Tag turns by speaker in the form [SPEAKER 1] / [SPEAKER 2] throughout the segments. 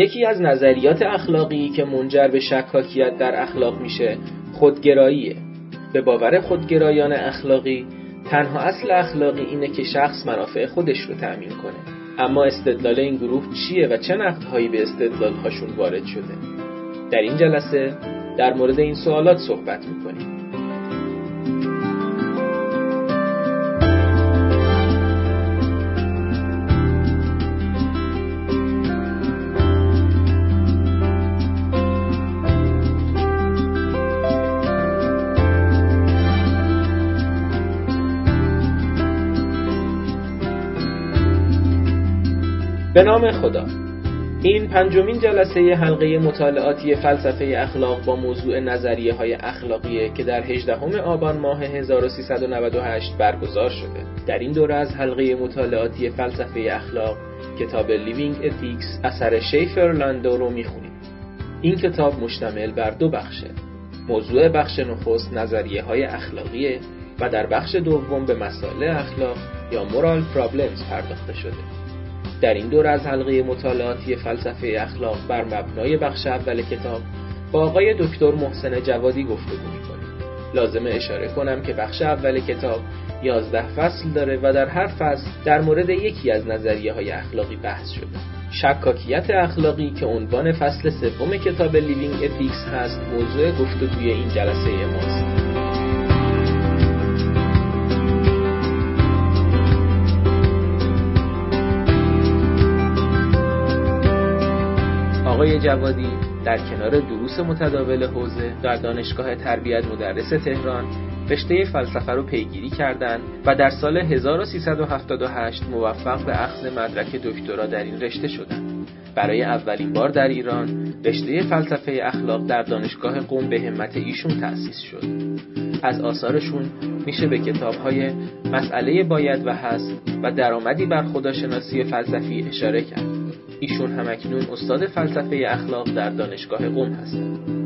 [SPEAKER 1] یکی از نظریات اخلاقی که منجر به شکاکیت در اخلاق میشه خودگراییه. به باور خودگرایان اخلاقی تنها اصل اخلاقی اینه که شخص منافع خودش رو تأمین کنه. اما استدلال این گروه چیه و چه نقدهایی به استدلالهاشون وارد شده؟ در این جلسه در مورد این سوالات صحبت می‌کنیم. به نام خدا این پنجمین جلسه حلقه مطالعاتی فلسفه اخلاق با موضوع نظریه های اخلاقیه که در 18 آبان ماه 1398 برگزار شده. در این دوره از حلقه مطالعاتی فلسفه اخلاق کتاب Living Ethics اثر شیفر لاندو رو می‌خونیم. این کتاب مشتمل بر دو بخشه. موضوع بخش نخست نظریه های اخلاقیه و در بخش دوم به مسائل اخلاق یا moral problems پرداخته شده. در این دور از حلقه مطالعاتی فلسفه اخلاق بر مبنای بخش اول کتاب با آقای دکتر محسن جوادی گفتگو می‌کنیم. لازمه اشاره کنم که بخش اول کتاب 11 فصل داره و در هر فصل در مورد یکی از نظریه های اخلاقی بحث شده. شکاکیت اخلاقی که عنوان فصل سوم کتاب Living Ethics هست موضوع گفتگوی این جلسه ماست. آقای جوادی در کنار دروس متداول حوزه در دانشگاه تربیت مدرس تهران رشته فلسفه رو پیگیری کردند و در سال 1378 موفق به اخذ مدرک دکترا در این رشته شدند. برای اولین بار در ایران رشته فلسفه اخلاق در دانشگاه قم به همت ایشون تأسیس شد. از آثارشون میشه به کتابهای مسئله باید و هست و درآمدی بر خداشناسی فلسفی اشاره کرد. ایشون همکنون استاد فلسفه اخلاق در دانشگاه قم هستند.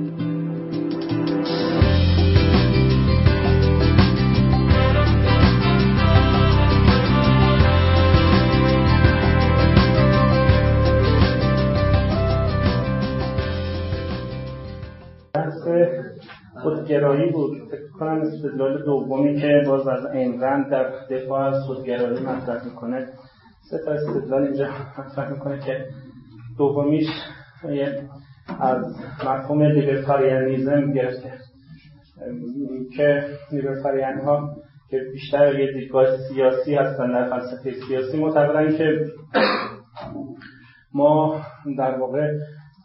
[SPEAKER 2] خودگرایی بود فکر کنم استدلال دومی که باز از اینرند در دفاع از خودگرایی مطرح می‌کنه سه تا استدلال اینجا مطرح می‌کنه که دومیش از مفهوم لیبرتاریانیزم گرفته. که لیبرتاریان ها که بیشتر یه دیدگاه سیاسی هستن در فلسفه سیاسی معتقدن که ما در واقع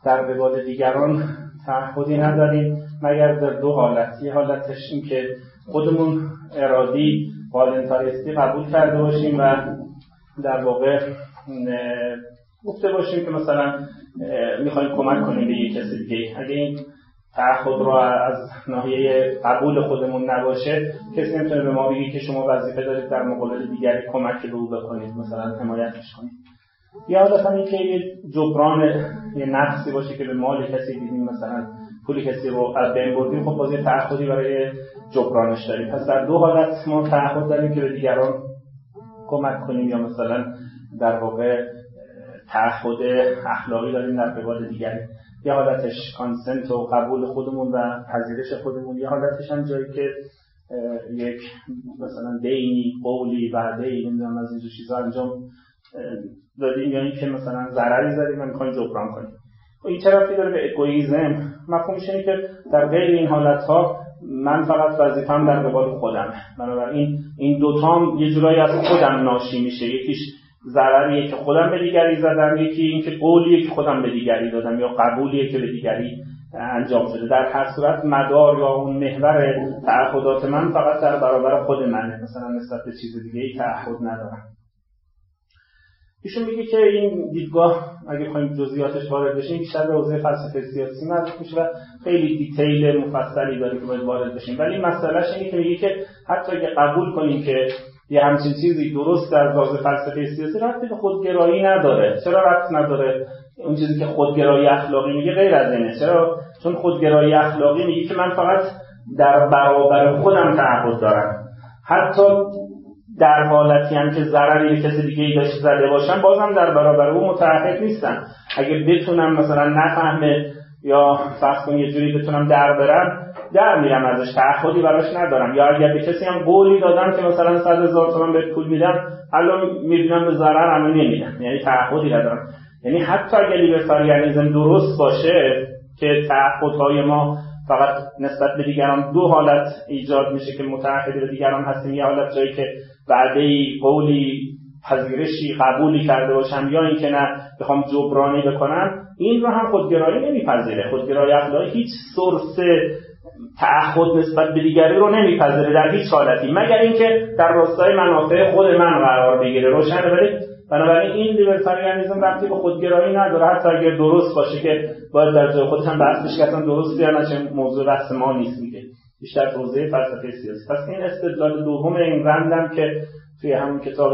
[SPEAKER 2] در قبال دیگران تعهدی نداریم مگر در دو حالت. یه حالتش این که خودمون ارادی والنتاریستی قبول کرده باشیم و در واقع گفته باشیم که مثلا می‌خوایم کمک کنیم به یک کسی دیگه. اگه این تعهد رو از ناحیه قبول خودمون نباشه کسی نمی‌تونه به ما بگه که شما وظیفه دارید در مقابل دیگری کمک به او بکنید مثلا حمایتش کنید. یا حالا این که یه جبران یه نقصی باشه که به مال کسی دیدیم مثلا پول کسی رو از بین بردیم خب باز یه تعهدی برای جبرانش داریم. پس در دو حالت ما تعهد داریم که به دیگران کمک کنیم یا مثلا در واقع تعهد اخلاقی داریم در قبال دیگری یه حالتش کانسنت و قبول خودمون و پذیرش خودمون. یه حالتش هم جایی که یک مثلا دینی قولی وعده نمی‌دونم از اینجور چیزا انجام دادیم. یا اینکه مثلا ضرری زدیم و می‌خوایم جبران کنیم. خب این طرفی داره به اگویزم مفهومش اینه که در غیر این حالت ها من فقط وظیفم در قبال خودم بنابراین این دوتام یه جورایی از خودم ناشی میشه. یکیش ضرریه که خودم به دیگری زدم یکی اینکه قولیه که خودم به دیگری دادم یا قبولیه که به دیگری انجام شده. در هر صورت مدار یا اون محور تعهدات من فقط در برابر خود منه. مثلا نسبت به چیز دیگه ای تعهد ندارم. ایشون میگه که این دیدگاه اگه بخوایم جزئیاتش وارد بشیم بیشتر به حوزه فلسفه سیاسی مربوط میشه و خیلی دیتیل مفصلی داره که باید وارد بشیم. ولی مسئلهش اینه که میگه که حتی اگه قبول کنیم که یه همچین چیزی درست در حوزه فلسفه سیاسی رفتی به خودگرایی نداره. چرا رفت نداره؟ اون چیزی که خودگرایی اخلاقی میگه غیر از اینه. چرا؟ چون خودگرایی اخلاقی میگه که من فقط در برابر خودم تعهد دارم. حتی در حالتی هم که ضرری به کسی دیگه ای داشته زده باشن بازم در برابر او متعهد نیستن. اگه بتونم مثلا نفهمه یا فرض کن یه جوری بتونم در برم در میرم ازش تعهدی براش ندارم. یا اگر به کسی هم قولی دادم که مثلا 100 هزار تومان به پول میدم الان می‌بینم به ضرر هم نمیدم یعنی تعهدی ندارم. یعنی حتی اگر لیبرتاریانیزم درست باشه که تعهدهای ما فقط نسبت به دیگران دو حالت ایجاد میشه که متعهد به دیگران هستیم یه حالت جایی که وعده قولی پذیرشی قبولی کرده باشم یا اینکه نه بخوام جبرانی بکنم این رو هم خودگرایی نمیپذیره. خودگرایی اخلاقی هیچ سورس تعهد نسبت به دیگری رو نمیپذیره در هیچ حالتی. مگر اینکه در راستای منافع خود من قرار بگیره. روشن ولی بنابراین این لیبرتاریانیزم وقتی به خودگرایی نداره حتی اگر درست باشه که باید در جای خودش هم بحثش کردن درست یا نه موضوع بحث ما نیست میگه. بیشتر توضیح فلسفه سیاسی. پس این استدلال دوم این رندم که توی همون کتاب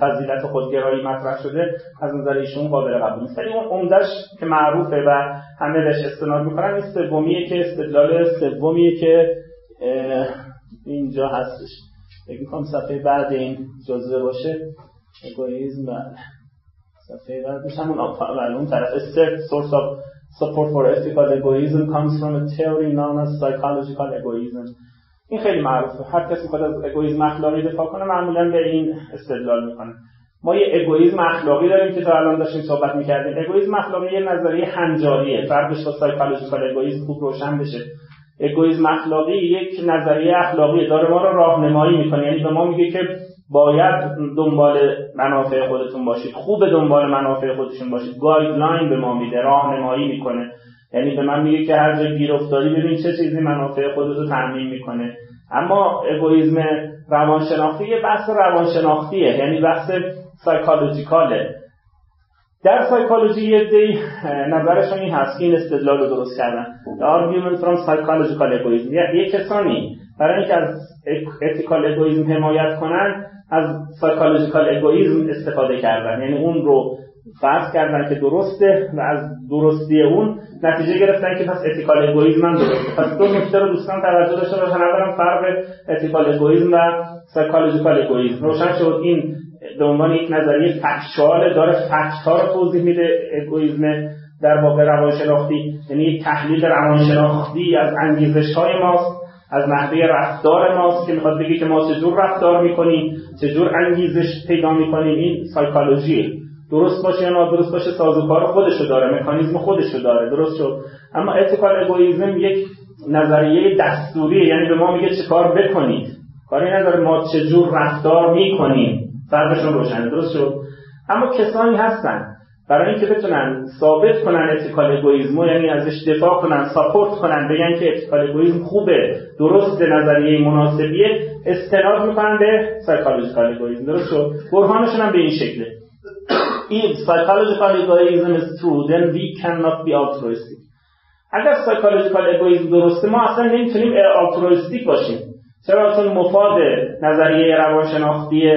[SPEAKER 2] فضیلت خودگرایی مطرح شده از نظر ایشون قابل قبول نیست. ولی اون عمدش که معروفه و همه بهش استناد می‌کنن این سومیه که استدلال سومیه که اینجا هستش. فکر می‌کنم صفحه بعد این جزوه باشه. اگویزم بله. صفحه بعدش همون بله اون طرف. Source of support for ethical egoism comes from a theory known as psychological egoism. این خیلی معروفه. هر کسی می‌خواد از egoism اخلاقی دفاع کنه معمولا به این استدلال می‌کنه. ما یه egoism اخلاقی داریم که تا الان داشتیم صحبت می‌کردیم. egoism اخلاقی یه نظریه هنجاریه. فرقش با psychological egoism خوب روشن بشه. egoism اخلاقی یک نظریه اخلاقی داره ما رو راهنمایی می‌کنه. یعنی به ما میگه که باید دنبال منافع خودتون باشید. خوب دنبال منافع خودتون باشید. guideline به ما میده راهنمایی می‌کنه. یعنی به من میگه که هر جا گیر افتادی ببین چه چیزی منافع خودت رو می‌کنه. اما egoism روانشناختی یه بحث روانشناختیه یعنی بحث psychological ه در سایکولوژی یه عده‌ای نظرشون این هست که این استدلال رو درست کردن. The argument from psychological egoism. یه کسانی برای اینکه از ethical egoism حمایت کنن از psychological egoism استفاده کردن. یعنی اون رو فرض کردن که درسته و از درستی اون نتیجه گرفتن که پس ethical egoism هم درسته. پس دو نکته رو دوستان توجه داشته باشن. اولا فرق ethical egoism و psychological egoism روشن شد این به عنوان یک نظریه factual داره fact رو توضیح میده egoism در واقع روانشناختی. یعنی تحلیل روانشناختی از انگیزش های ماست. از نحوه رفتار ماست که می‌خواد بگه که ما چجور رفتار می‌کنیم چجور انگیزش پیدا می‌کنیم این سایکولوژیه درست باشه یا نادرست باشه سازوکار خودشو داره مکانیزم خودشو داره درست شد. اما ethical egoism یک نظریه دستوریه یعنی به ما میگه چه کار بکنید. کاری نداره ما چجور رفتار می‌کنیم. فرقشون روشنه درست شد. اما کسانی هستن برای اینکه بتونن ثابت کنن ethical egoism یعنی ازش دفاع کنن support کنن بگن که ethical egoism خوبه درست نظریه مناسبیه استناد می‌کنن به سایکولوژیکال اگویزم درست شد؟ برهانشون هم به این شکله. If psychological egoism is true then we cannot be altruistic. اگر psychological egoism درسته ما اصلا نمی‌تونیم altruistic باشیم. چرا؟ چون مفاد نظریه روانشناختی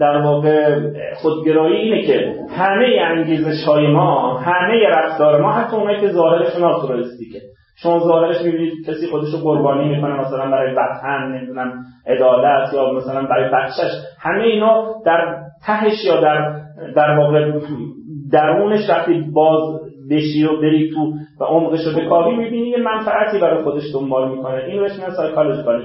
[SPEAKER 2] در واقع خودگرایی اینه که همه انگیزش های ما همه رفتار ما حتی اونایی که ظاهرشون آلترویستیکه شما ظاهرش می‌بینید کسی خودش رو قربانی می‌کنه مثلا برای وطن نمی‌دونم عدالت یا مثلا برای بچهش همه اینا در تهش یا در در واقع درونش وقتی باز بشی و بری تو و عمقش رو بکاوی می‌بینی یه منفعتی برای خودش دنبال می‌کنه. این بهش میگن سایکولوژیکال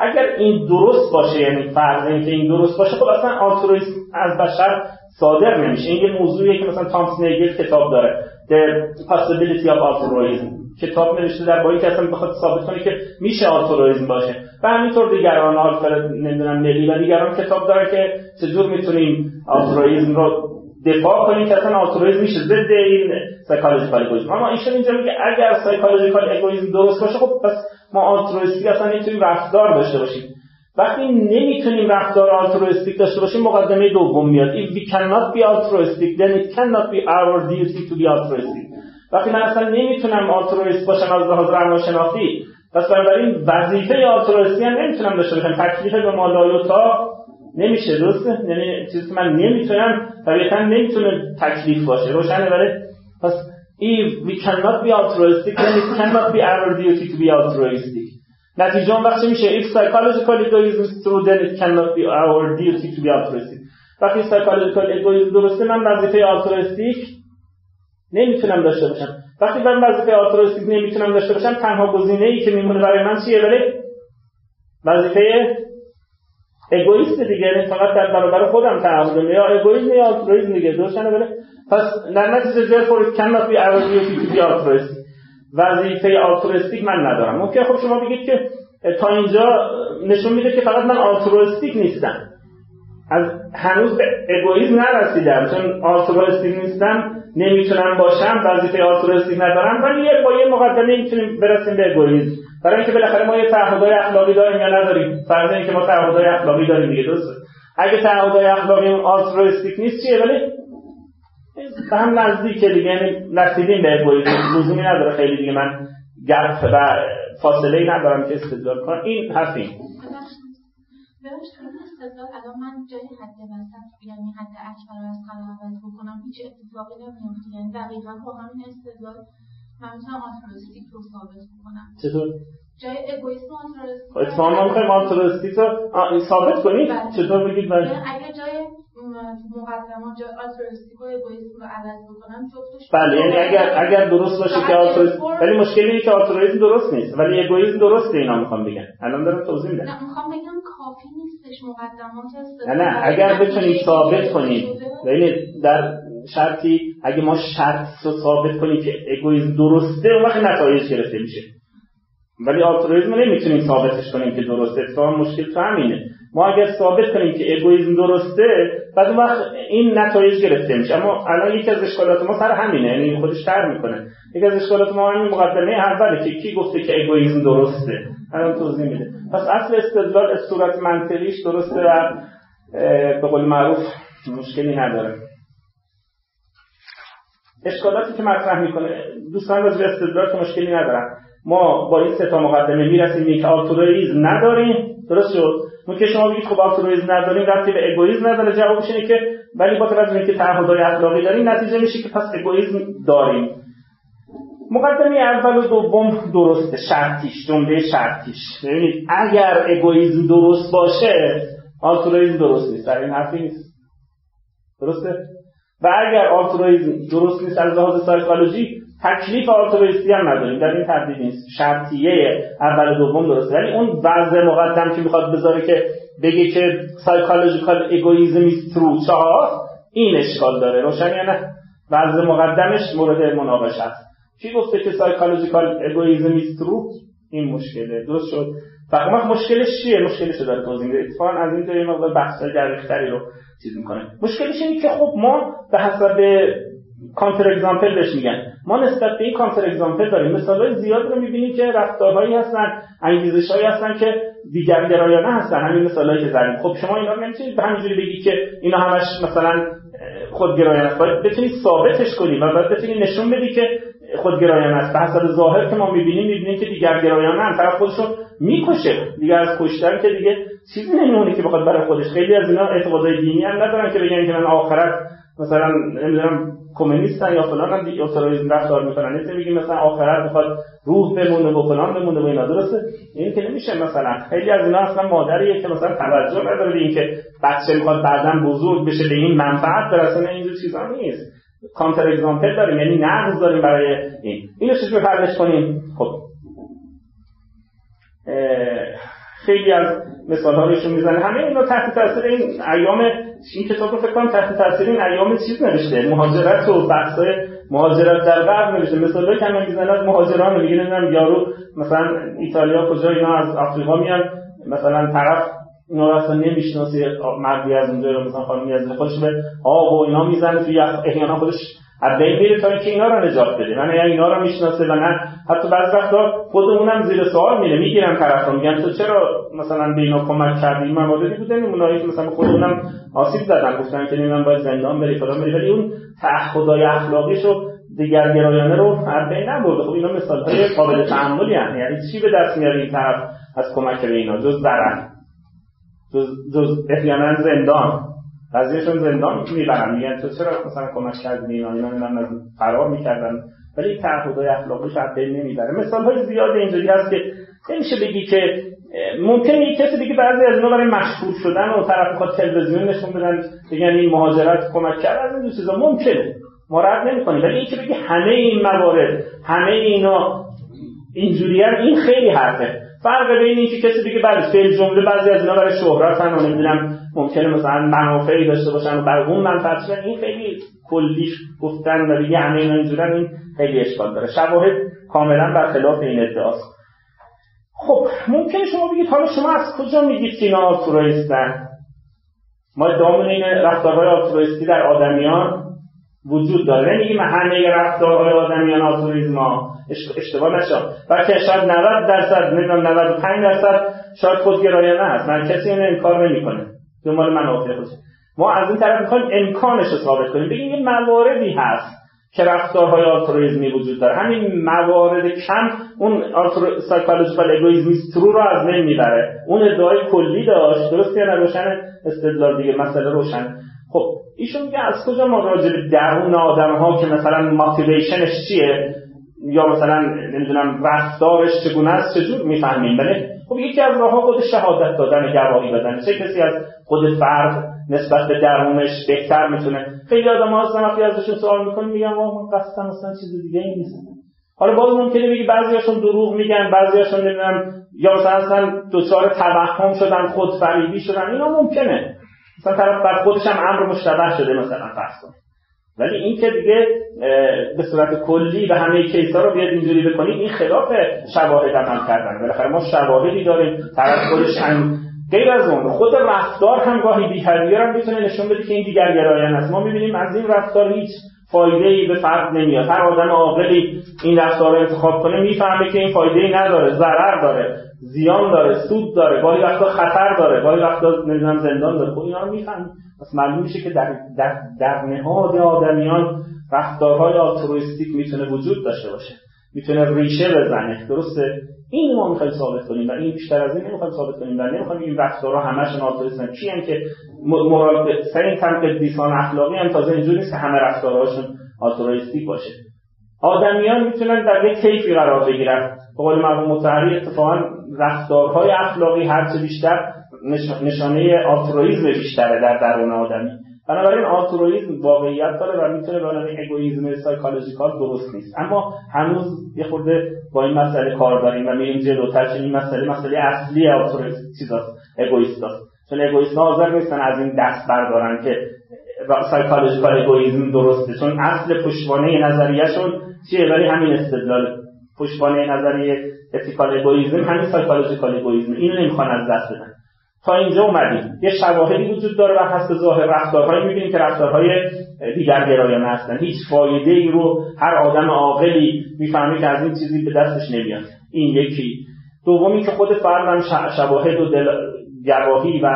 [SPEAKER 2] اگر این درست باشه یعنی فرض اینکه این درست باشه خب اصلا آلترویسم از بشر صادر نمیشه. این یه موضوعیه که مثلا تامس نگل کتاب داره The Possibility of Altruism. کتاب نوشته در باب این که اصلا بخواد ثابت کنه که میشه altruism باشه. و همینطور دیگران آلفرد نمی‌دونم ملی و دیگران کتاب داره که چجور می‌تونیم altruism رو دفاع کنیم که اصلا altruism میشه. ضد این psychological egoism اما ایشون اینجا میگه اگر psychological egoism درست باشه خب پس ما altruist ی اصلا نمی‌تونیم رفتار داشته باشیم. وقتی نمی‌تونیم رفتار altruistic داشته باشیم مقدمه دوم میاد. If we cannot be altruistic then it cannot be our duty to be altruistic. وقتی من اصلا نمی‌تونم آلترویست باشم از لحاظ روانشناختی پس بنابراین وظیفه آلترویستی هم نمی‌تونم داشته باشم. تکلیف به مالای تا نمیشه درسته؟ یعنی چیزی که من نمی‌تونم طبیعتا نمی‌تونه تکلیف باشه. روشنه ولی پس if we cannot be altruistic then it cannot be our duty to be altruistic نتیجه اون وقت میشه if psychological egoism is true then it cannot be our duty to be altruistic وقتی psychological egoism درسته من وظیفه altruistic نمی‌تونم داشته باشم وقتی من وظیفه altruistic نمی‌تونم داشته باشم تنها گزینه ای که میمونه برای من چیه ولی وظیفه اگویست دیگه یعنی فقط در برابر خودم تعهد یا اگویسم یا altruism دیگه درستنه ولی پس در نتیجه cannot be our duty to be altruistic وظیفه آلتروستیک من ندارم. ممکن خب شما بگید که تا اینجا نشون میده که فقط من آلتروستیک نیستم. از هنوز به اگویزم نرسیدم. چون آلتروستیک نیستم نمی‌تونم باشم وظیفه آلتروستیک ندارم. ولی با یه مقدمه می‌تونیم برسیم به اگویزم. برای اینکه بالاخره ما یه تعهدای اخلاقی داریم یا نداریم. فرض اینکه ما تعهدای اخلاقی داریم دیگه درسته؟ اگه تعهدای اخلاقی آلتروستیک نیست چیه؟ ولی به هم نزدیکه دیگه یعنی رسیدیم به اگویزم لزومی نداره خیلی دیگه من گپ و فاصله ای ندارم که استدلال کنم. این حرف این
[SPEAKER 3] الان من جای حد وسط یعنی حد اکبر از قرار بکنم هیچ اتفاقی نمیفته. یعنی دقیقا با همین استدلال من می‌تونم آتروستیک رو ثابت بکنم
[SPEAKER 2] چطور؟
[SPEAKER 3] جای اگویسم
[SPEAKER 2] می‌خوایم آتروستیک رو ثابت کنید؟
[SPEAKER 3] بله.
[SPEAKER 2] چطور بگید من
[SPEAKER 3] یعنی اگه جای مقدمات جای و اگویسم رو عوض بکنم جفتش
[SPEAKER 2] بله یعنی اگر اگر درست باشه که آترویسم ولی مشکلی اینه که آترویسم درست نیست ولی اگویسم درسته اینا می‌خوام بگن الان دارم توضیح میدم.
[SPEAKER 3] نه می‌خوام بگم کافی نیستش مقدمات
[SPEAKER 2] نه نه اگر بتونید ثابت کنید. یعنی در شرطی اگه ما شرط رو ثابت کنیم که اگویسم درسته اون وقت نتایج گرفته میشه. ولی آلترویسم نمی‌تونیم ثابتش کنیم که درسته. اتفاقا مشکل تو همینه. ما اگر ثابت کنیم که اگویسم درسته بعد اون وقت این نتایج گرفته میشه. اما الان یکی از اشکالات ما سر همینه. یعنی خودش تر می‌کنه. یکی از اشکالات ما همین مقدمه اوله که کی گفته که اگویسم درسته؟ الان توضیح میده. پس اصل استدلال صورت منطقیش درسته و به قول معروف مشکلی نداره. اشکالاتی که مطرح می‌کنه دوستان راجع استدلال که مشکلی ندارن. ما با این سه تا مقدمه می‌رسیم که آلترویزم نداریم. درست شد. ممکن شما بگید خب آلترویزم نداریم ربطی به اگویزم نداره. جوابش اینه که ولی با توجه اینکه تعهدهای اخلاقی داریم نتیجه میشه که پس اگویزم داریم. مقدمه اول و دوم درسته. شرطیش جمله شرطیش. ببینید اگر اگویزم درست باشه altruism درست نیست. در این حرفی نیست. درسته؟ و اگر altruism درست نیست از لحاظ سایکولوژی تکلیف altruist ی هم نداریم در این تردید نیست. شرطیه اول دوم درسته. ولی اون وضع مقدم که می‌خواد بذاره که بگه که psychological egoism is true این اشکال داره. روشن یا نه؟ وضع مقدمش مورد مناقشه است. کی گفته که psychological egoism is true این مشکله. درست شد؟ فقط مشکلش چیه؟ مشکلش داره توضیح میده. اتفاقا از این یه مقدار بحث دقیق‌تری رو چیز می‌کنه. مشکلش اینه که خب ما به حسب کانتر اگزامپل بهش میگن. ما نسبت به این کانتر اگزامپل داریم. مثالای زیاد رو می‌بینیم که رفتارهایی هستن انگیزشهایی هستن که دیگر گرایانه هستن. همین مثالایی که زدیم. خب شما اینا نمی‌تونید به همینجوری بگی که اینا همش مثلا خودگرایانه است. باید بتونید ثابتش کنی و باید بتونید نشون بدی که خودگرایانه است. به حسب ظاهر که ما می‌بینیم می‌بینیم که دیگر گرایانه هم طرف خودشون می‌کشه. دیگه از کشتن که دیگه چیزی نمیمونه که بخواد برای خودش. خیلی از اینا اعتقادای دینی هم ندارن که بگن که من آخرت مثلا نمی‌دونم کمونیستن یا فلان هم دیگه اوتوریسم رفتار می‌کنن. نیست میگیم مثلا آخرت می‌خواد روح بمونه و فلان بمونه و اینا. درسته؟ این که نمیشه مثلا. خیلی از اینا اصلا مادریه که مثلا توجه نداره به اینکه بچه می‌خواد بعدا بزرگ بشه به این منفعت برسه نه اینجور چیزا نیست. کانتر اگزامپل داریم. یعنی نقض داریم برای این. اینو چجوری کنیم؟ خب. خیلی از مثال ها رو می‌زنه. همه اینا تحت تاثیر این ایام این کتاب رو فکر کنم تحت تاثیر این ایام چیز نوشته. مهاجرت و بحث‌های مهاجرت در غرب نوشته. مثلا که من می‌زنه از مهاجران میگه یارو مثلا ایتالیا کجا اینا از آفریقا میان مثلا طرف اینا رو اصلا نمی‌شناسه مردی از اونجا رو مثلا خانمی از خودش به آب و اینا می‌زنه توی احیانا خودش بین میره تا اینکه اینا رو نجات بده. من یعنی اینا رو می‌شناسه و نه حتی بعض وقتا خودمونم زیر سوال میره می‌گیرم طرف رو میگن تو چرا مثلا به اینا کمک کردی؟ مواردی بوده اونایی که مثلا خودمونم آسیب زدن. گفتن که نمی‌دونم باید زندان بری فلان بری. ولی اون تعهدای اخلاقیشو دیگر گرایانه رو بین نبرده. خب اینا مثال های قابل تعملی هست یعنی چی به دست میاره این طرف از کمک به اینا؟ جز ضرر. جز, احیانا زندان. بعضیشون زندان می‌برن. میگن تو چرا مثلا کمک کردی؟ اینا اینا من از فرار می‌کردن. ولی تعهدهای اخلاقی شاید بین نمی‌بره. مثال های زیاد اینجوری هست که نمیشه بگی که ممکنه یک کسی بگه بعضی از اینا برای مشهور شدن و طرف می‌خواد تلویزیون نشون بدن بگن این مهاجرت کمک کرد. از این چیزا ممکنه. ما رد نمی‌کنیم. ولی اینکه بگی همه این موارد همه اینا اینجوری این خیلی حرفه. فرق بین اینکه کسی بگه بله فعل جمله بعضی از اینا برای شهرت هم نمی‌دونم ممکنه مثلا منافعی داشته باشن و برای اون منفعت این خیلی کلیش گفتن و بگه همه اینا اینجورن این خیلی اشکال داره. شواهد کاملا برخلاف این ادعاست. خب ممکنه شما بگید حالا شما از کجا میگید که اینا ما ادعامون این رفتارهای آترویستی در آدمیان وجود داره. نمیگیم همه رفتارهای آدمیان آتوریزما اشتباه نشه. بلکه شاید 90 درصد نمی‌دونم 95 درصد شاید خودگرایانه هست من کسی اینو انکار نمی‌کنه. دنبال منافع خودش ما از این طرف می‌خوایم امکانش رو ثابت کنیم. بگیم یه مواردی هست که رفتارهای altruism ی وجود داره. همین موارد کم اون psychological egoism is true رو رو از بین اون ادعای کلی داشت. درست یا روشن استدلال دیگه مسئله روشن. خب ایشون میگه از کجا ما راجع به درون آدم ها که مثلا motivation ش چیه؟ یا مثلا نمی‌دونم رفتارش چگونه است چجور می‌فهمیم؟ بله؟ خب یکی از راه خود شهادت دادن گواهی دادن چه کسی از خود فرد نسبت به درونش بهتر می‌تونه؟ خیلی آدم ها وقتی ازشون سوال می‌کنیم میگن ما قصدم مثلا چیز دیگه این نیست. حالا باز ممکنه بگی بعضیاشون دروغ میگن بعضیاشون نمی‌دونم یا مثلا اصلا دچار توهم شدن خود فریبی شدن اینا ممکنه. مثلا طرف بر خودش هم امر مشتبه شده مثلا فرض کن. ولی این که دیگه به صورت کلی به همه کیسا رو بیاد اینجوری بکنید این خلاف شواهد عمل کردن. بالاخره ما شواهدی داریم. طرف خودش هم غیر از اون. خود رفتار هم گاهی بی‌هویار هم می‌تونه نشون بده که این دیگر گرایان است. ما می‌بینیم از این رفتار هیچ فایده ای به فرد نمیاد. هر آدم عاقلی این رفتار رو انتخاب کنه می‌فهمه که این فایده ای نداره ضرر داره. زیان داره سود داره گاهی وقتا خطر داره گاهی وقتا نمی‌دونم زندان داره. خب اینا رو پس معلوم میشه که در, در, در نهاد آدمیان رفتارهای آلترویستیک می‌تونه وجود داشته باشه. می‌تونه ریشه بزنه. درسته؟ این ما می‌خوایم ثابت کنیم و این بیشتر از این نمی‌خوایم ثابت کنیم و نمی‌خوایم این رفتارها همشون altruistic ان. کی که مراد سنت هم قدیسان اخلاقی هم تازه اینجوری نیست که همه رفتارهاشون altruistic باشه. آدمیان می‌تونن در یک کیفی قرار بگیرن. به قول مرحوم مطهری اتفاقا رفتارهای اخلاقی هرچه بیشتر نشانه altruism بیشتره در درون آدمی. بنابراین altruism واقعیت داره و می‌تونه به عنوان egoism psychological درست نیست. اما هنوز یه خورده با این مسئله کار داریم و میریم جلوتر چون این مسئله مسئله اصلی altruism چیزاست egoist هاست. چون egoist حاضر نیستن از این دست بردارن که psychological egoism درسته. چون اصل پشتوانه نظریهشون چیه؟ ولی همین استدلال. پشتوانه نظریه ethical egoism همین psychological egoism اینو نمی‌خوان از دست بدن. تا اینجا اومدیم. یه شواهدی وجود داره و حسب ظاهر رفتارهایی. می‌بینیم که رفتارهای دیگر گرایانه هستن. هیچ فایده ای رو هر آدم عاقلی می‌فهمه که از این چیزی به دستش نمیاد. این یکی. دومی که خود فردم شواهد و دل... گواهی و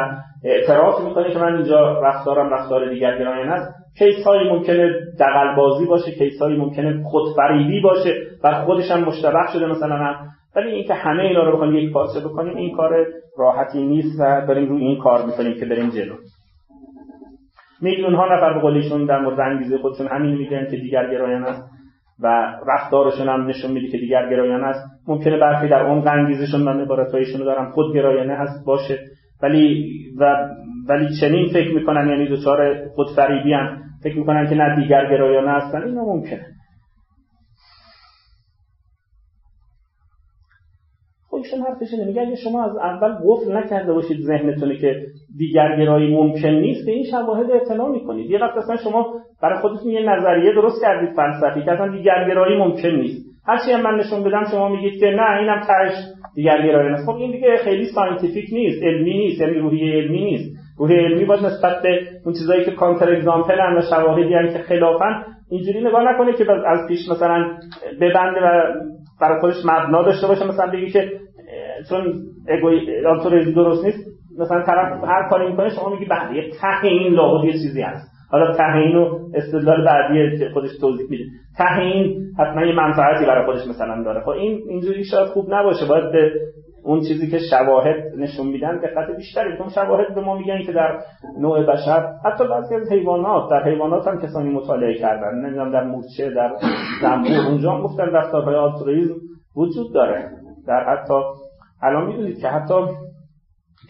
[SPEAKER 2] اعتراف می‌کنه که من اینجا رفتارم رفتار دیگر گرایانه است. کیس هایی ممکنه دقل بازی باشه کیس هایی ممکنه خودفریبی باشه و خودش هم مشتبه شده مثلا. ولی اینکه همه اینا رو بخوایم یک پارچه بکنیم این کار راحتی نیست و داریم روی این کار می‌کنیم که بریم جلو. میلیون ها نفر به قولیشون در مورد انگیزه خودشون همین میگن که دیگر گرایان است و رفتارشون هم نشون میده که دیگر گرایانه است. ممکنه برخی در عمق انگیزشون من عبارتهایشون رو دارم. خود گرایانه هست باشه. ولی و ولی چنین فکر می‌کنن یعنی دچار خودفریبی هم فکر می‌کنن که نه دیگر گرایانه هستن. اینا ممکنه. ایشون حرفش اینه میگه اگه شما از اول قفل نکرده باشید ذهنتونه که دیگر گرایی ممکن نیست به این شواهد اعتنا می‌کنید. یه وقت اصلا شما برای خودتون یه نظریه درست کردید فلسفی که اصلا دیگر گرایی ممکن نیست. هرچی هم من نشون بدم شما میگید که نه اینم تهش دیگر گرایی نیست. خب این دیگه خیلی scientific نیست علمی نیست یعنی روحیه علمی نیست. روحیه علمی باید نسبت به اون چیزایی که counter example و شواهدی که خلافن اینجوری نگاه نکنه که از پیش مثلا ببنده و برای خودش مبنا داشته باشه. مثلا بگی که چون اگوی درست نیست مثلا طرف هر کاری می‌کنه شما میگی بله یه ته این لابد یه چیزی هست. حالا ته اینو استدلال بعدی خودش توضیح میده. ته این حتما یه منفعتی برای خودش مثلا داره. خب این اینجوری شاید خوب نباشه باید به اون چیزی که شواهد نشون میدن دقت بیشتری چون شواهد به ما میگن که در نوع بشر حتی بعضی از حیوانات در حیوانات هم کسانی مطالعه کردن. نمی‌دونم در مورچه در زنبور اونجا هم گفتن رفتارهای آلترویزم وجود داره. در حتی الان می‌دونید که حتی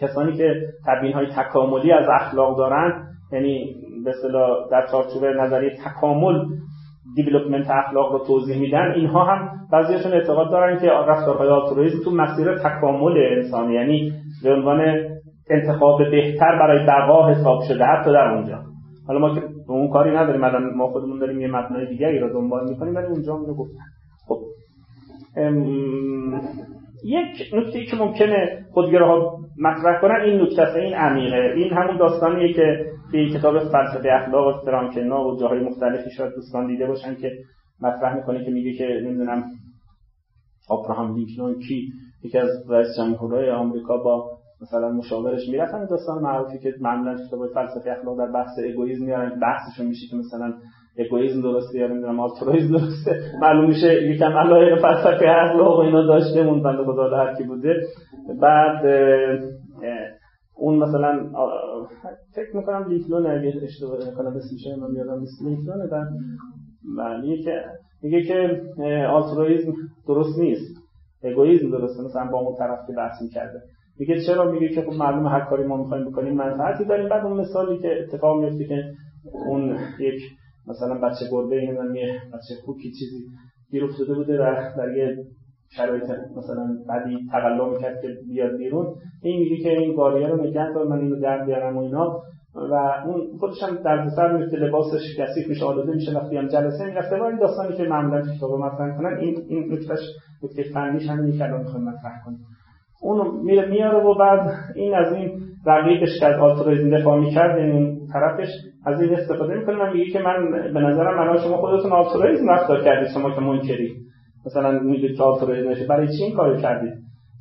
[SPEAKER 2] کسانی که تبیین های تکاملی از اخلاق دارن یعنی به اصطلاح در چارچوب نظریه تکامل دیولپمنت اخلاق رو توضیح میدن اینها هم بعضیشون اعتقاد دارن که رفتارهای آلترویسم تو مسیر تکامل انسانی یعنی به عنوان انتخاب بهتر برای بقا حساب شده حتی در اونجا. حالا ما که اون کاری نداریم الان ما خودمون داریم یه مبنای دیگری رو دنبال می‌کنیم ولی اونجا رو گفتن. خب یک نکته که ممکنه خودگراها مطرح کنن این نکته این عمیقه. این همون داستانیه که توی کتاب فلسفه اخلاق فرانکنا و جاهای مختلفی شاید دوستان دیده باشن که مطرح می‌کنه که میگه که نمی‌دونم آبراهام لینکلن کی یکی از رئیس جمهورهای آمریکا با مثلا مشاورش می‌رفتن. داستان معروفی که معمولا کتاب فلسفه اخلاق در بحث اگوئیسم میارن بحثشون میشه که مثلا اگوئیسم درسته یا نمی‌دونم آلترویسم درسته. معلوم میشه یکم علایق فلسفه اخلاق و اینا داشته مون بنده خدا هر کی بوده. بعد اون مثلا فکر می‌کنم لینکلون اگه اشتباه نکنم اسمش من میادم مثل لینکلون در معنی که میگه که آلترویسم درست نیست. اگوئیسم درسته مثلا با اون طرف که بحث می‌کرده. میگه چرا؟ میگه که خب معلومه هر کاری ما می‌خوایم بکنیم منفعتی داریم. بعد اون مثالی که اتفاق میفته که اون یک مثلا بچه گربه این یه بچه خوکی چیزی گیر افتاده بوده و در یه شرایط مثلا بعدی تقلا می‌کرد که بیاد بیرون. این میگه که این گاریه رو نگه دار من اینو در بیارم و اینا. و اون خودش هم در سر میفته لباسش کثیف میشه آلوده میشه وقتی هم جلسه می‌رفته. و این داستانی که معمولا کتابا مطرح کنن این این نکتهش نکته فنیش همینی که الان می‌خوایم مطرح کنیم اون میاره و بعد این از این رقیقش که از آلترویزم دفاع می‌کرد این یعنی اون طرفش. از این استفاده می‌کنه من میگه که من به نظرم من شما خودتون آلترویزم رفتار کردید. شما که منکری. مثلا میگید که آلترویزم نشه. برای چی این کارو کردید؟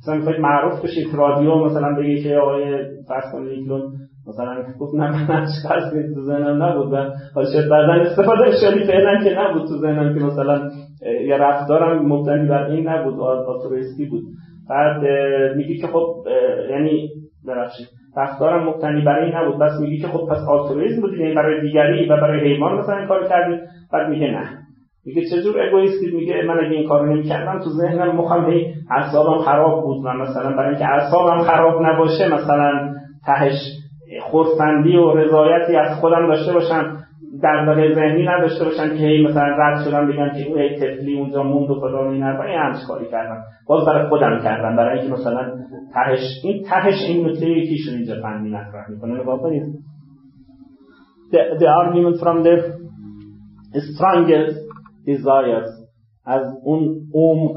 [SPEAKER 2] مثلا می‌خواید معروف بشید. رادیو مثلا بگی که آقای فرض کنید مثلا گفت نه من اشخاص تو ذهنم نبود. و شاید بعدا استفاده شدی. فعلا که نبود تو ذهنم که مثلا یا رفتارم مبتنی بر این نبود. آلترویستی بود. بعد میگی که خب یعنی ببخشید رفتارم مبتنی برای این نبود. بس میگی که خب پس آلترویسم بود یعنی برای دیگری و برای حیوان مثلا این کار کردی بعد میگه نه. میگه چجور اگویستی میگه من اگه این کارو نمی‌کردم تو ذهنم مخم هی اعصابم خراب بود و مثلا برای اینکه اعصابم خراب نباشه مثلا تهش خورسندی و رضایتی از خودم داشته باشم. واقع ذهنی نداشته باشن که هی مثلا رد شدن بگن که اون تفلی اونجا موند و فلان این حرفا. این همش کاری کردم باز برای خودم کردم. برای اینکه مثلا تهش این تهش این نکته یکیشون اینجا فنی مطرح می‌کنه. نگاه کنید. The, the argument from the strongest desires. از اون عمق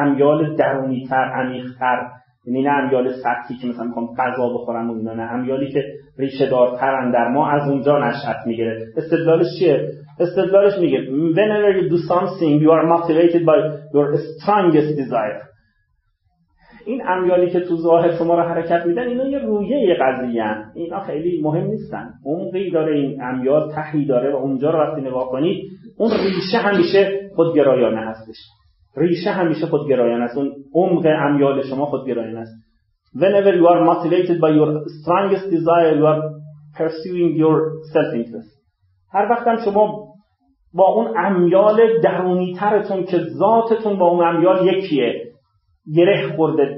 [SPEAKER 2] امیال درونیتر عمیقتر یعنی نه امیال سطحی که مثلا می‌خوام غذا بخورم و اینا نه امیالی که ریشه دارترن در ما از اونجا نشأت می‌گیره. استدلالش چیه؟ استدلالش میگه whenever you do something you are motivated by your strongest desire. این امیالی که تو ظاهر شما رو حرکت میدن اینا یه رویه قضیه اینا خیلی مهم نیستن. عمقی داره این امیال تهی داره و اونجا رو وقتی نگاه کنید اون ریشه همیشه خودگرایانه هستش. ریشه همیشه خودگرایانه است. اون عمق امیال شما خودگرایانه است. Whenever you are motivated by your strongest desire you are pursuing your self interest هر وقت هم شما با اون امیال درونی‌ترتون که ذاتتون با اون امیال یکیه گره خورده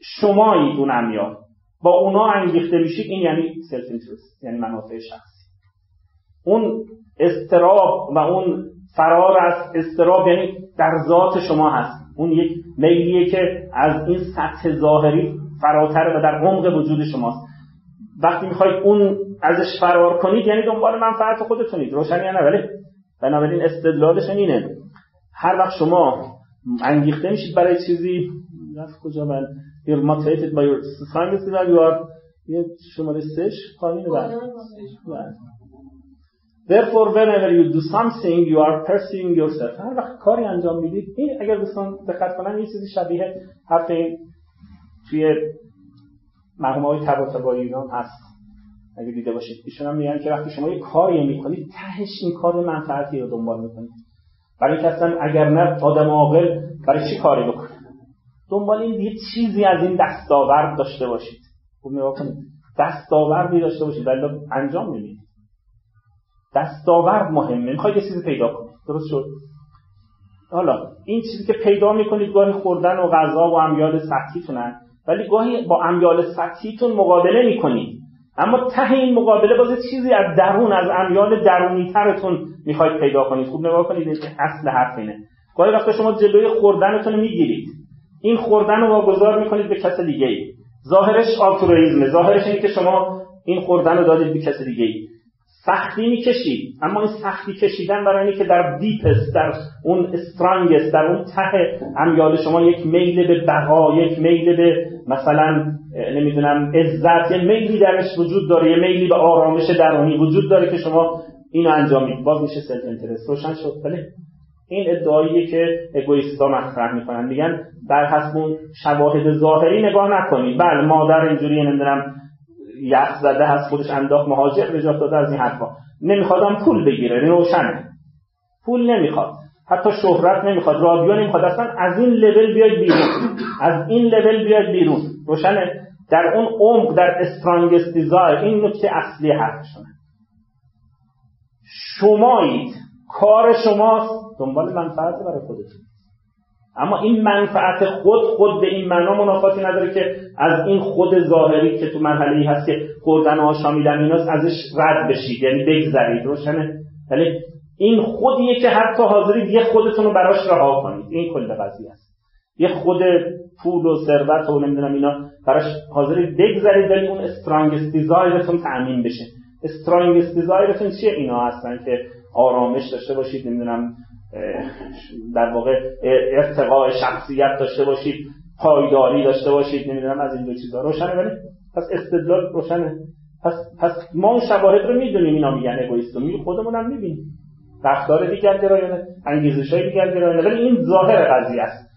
[SPEAKER 2] شمایید اون امیال. با اونا انگیخته میشید این یعنی self interest یعنی منافع شخصی. اون اضطراب و اون فرار از اضطراب یعنی در ذات شما هست. اون یک میلیه که از این سطح ظاهری فراتره و در عمق وجود شماست. وقتی می‌خواید اون ازش فرار کنید یعنی دنبال منفعت خودتونید. روشن یا نه؟ ولی بنابراین استدلالش اینه. هر وقت شما انگیخته میشید برای چیزی رفت کجا من you're motivated by your strongest value یه شماره سش پایین Therefore, whenever you do something, you are pursuing yourself. هر وقت کاری انجام می‌دید این اگر دوستان دقت کنن یه چیزی شبیه حرف توی مرحوم های تبا ایران هست. اگر دیده باشید. ایشون هم میگن که وقتی شما یه کاری می‌کنید تهش این کار منفعتی رو دنبال می‌کنید. برای اینکه اصلا اگر نه آدم عاقل برای چی کاری بکنه؟ دنبال این یه چیزی از این دستاورد داشته باشید. خوب نگاه کنید. دستاوردی داشته باشید. ولی انجام می‌دید. دستاورد مهمه. می‌خواید یه چیزی پیدا کنید درست شد؟ حالا این چیزی که پیدا می‌کنید گاهی خوردن و غذا و امیال سطحیتونن ولی گاهی با امیال سطحیتون مقابله می‌کنید. اما ته این مقابله باز چیزی از درون از امیال درونی ترتون می‌خواید پیدا کنید. خوب نگاه کنید اصل حرف اینه. گاهی وقتا شما جلوی خوردنتون می‌گیرید. این خوردن رو واگذار می‌کنید به کس دیگه ای ظاهرش آلترویزمه ظاهرش اینه که شما این خوردن رو دادید به کس دیگه ای سختی می‌کشید اما این سختی کشیدن برای اینه که در depth در اون strongest در اون ته امیال شما یک میل به بقا یک میل به مثلا نمی‌دونم عزت یه میلی درش وجود داره یه میلی به آرامش درونی وجود داره که شما اینو انجام می‌دید باز میشه self interest روشن شد. بله. این ادعاییه که egoist ها مطرح می‌کنن. میگن در حسب اون شواهد ظاهری نگاه نکنید. بله مادر اینجوری نمی‌دونم یخ زده هست خودش انداخت مهاجر نجات داده از این حرفا. نمیخوادم پول بگیره روشنه. پول نمی‌خواد. حتی شهرت نمی‌خواد رادیو نمی‌خواد. اصلا از این لول بیاید بیرون. از این لول بیاید بیرون. روشنه. در اون عمق در استرانگست دیزایر این نکته اصلی حرفشونه. شمایید. کار شماست. دنبال منفعت برای خودتون. اما این منفعت خود خود به این معنا منافاتی نداره که از این خود ظاهری که تو مرحله ای هست که خوردن و آشامیدن ایناست ازش رد بشید یعنی بگذرید روشنه؟ ولی این خودیه که حتی حاضرید یه خودتون رو براش رها کنید. این کل قضیه است. یه خود پول و ثروت و نمی‌دونم اینا براش حاضرید بگذرید ولی اون استرانگست دیزایرتون تأمین بشه. استرانگست دیزایرتون چیه؟ اینا هستن که آرامش داشته باشید نمی‌دونم در واقع ارتقاء شخصیت داشته باشید پایداری داشته باشید نمی‌دونم از این دو چیزا. روشنه ولی پس استدلال روشنه. پس پس ما اون شواهد رو می‌دونیم اینا میگن اگوئیست می خودمون هم می‌بینیم. رفتار دیگر گرایانه انگیزش های دیگر گرایانه. ولی این ظاهر قضیه است.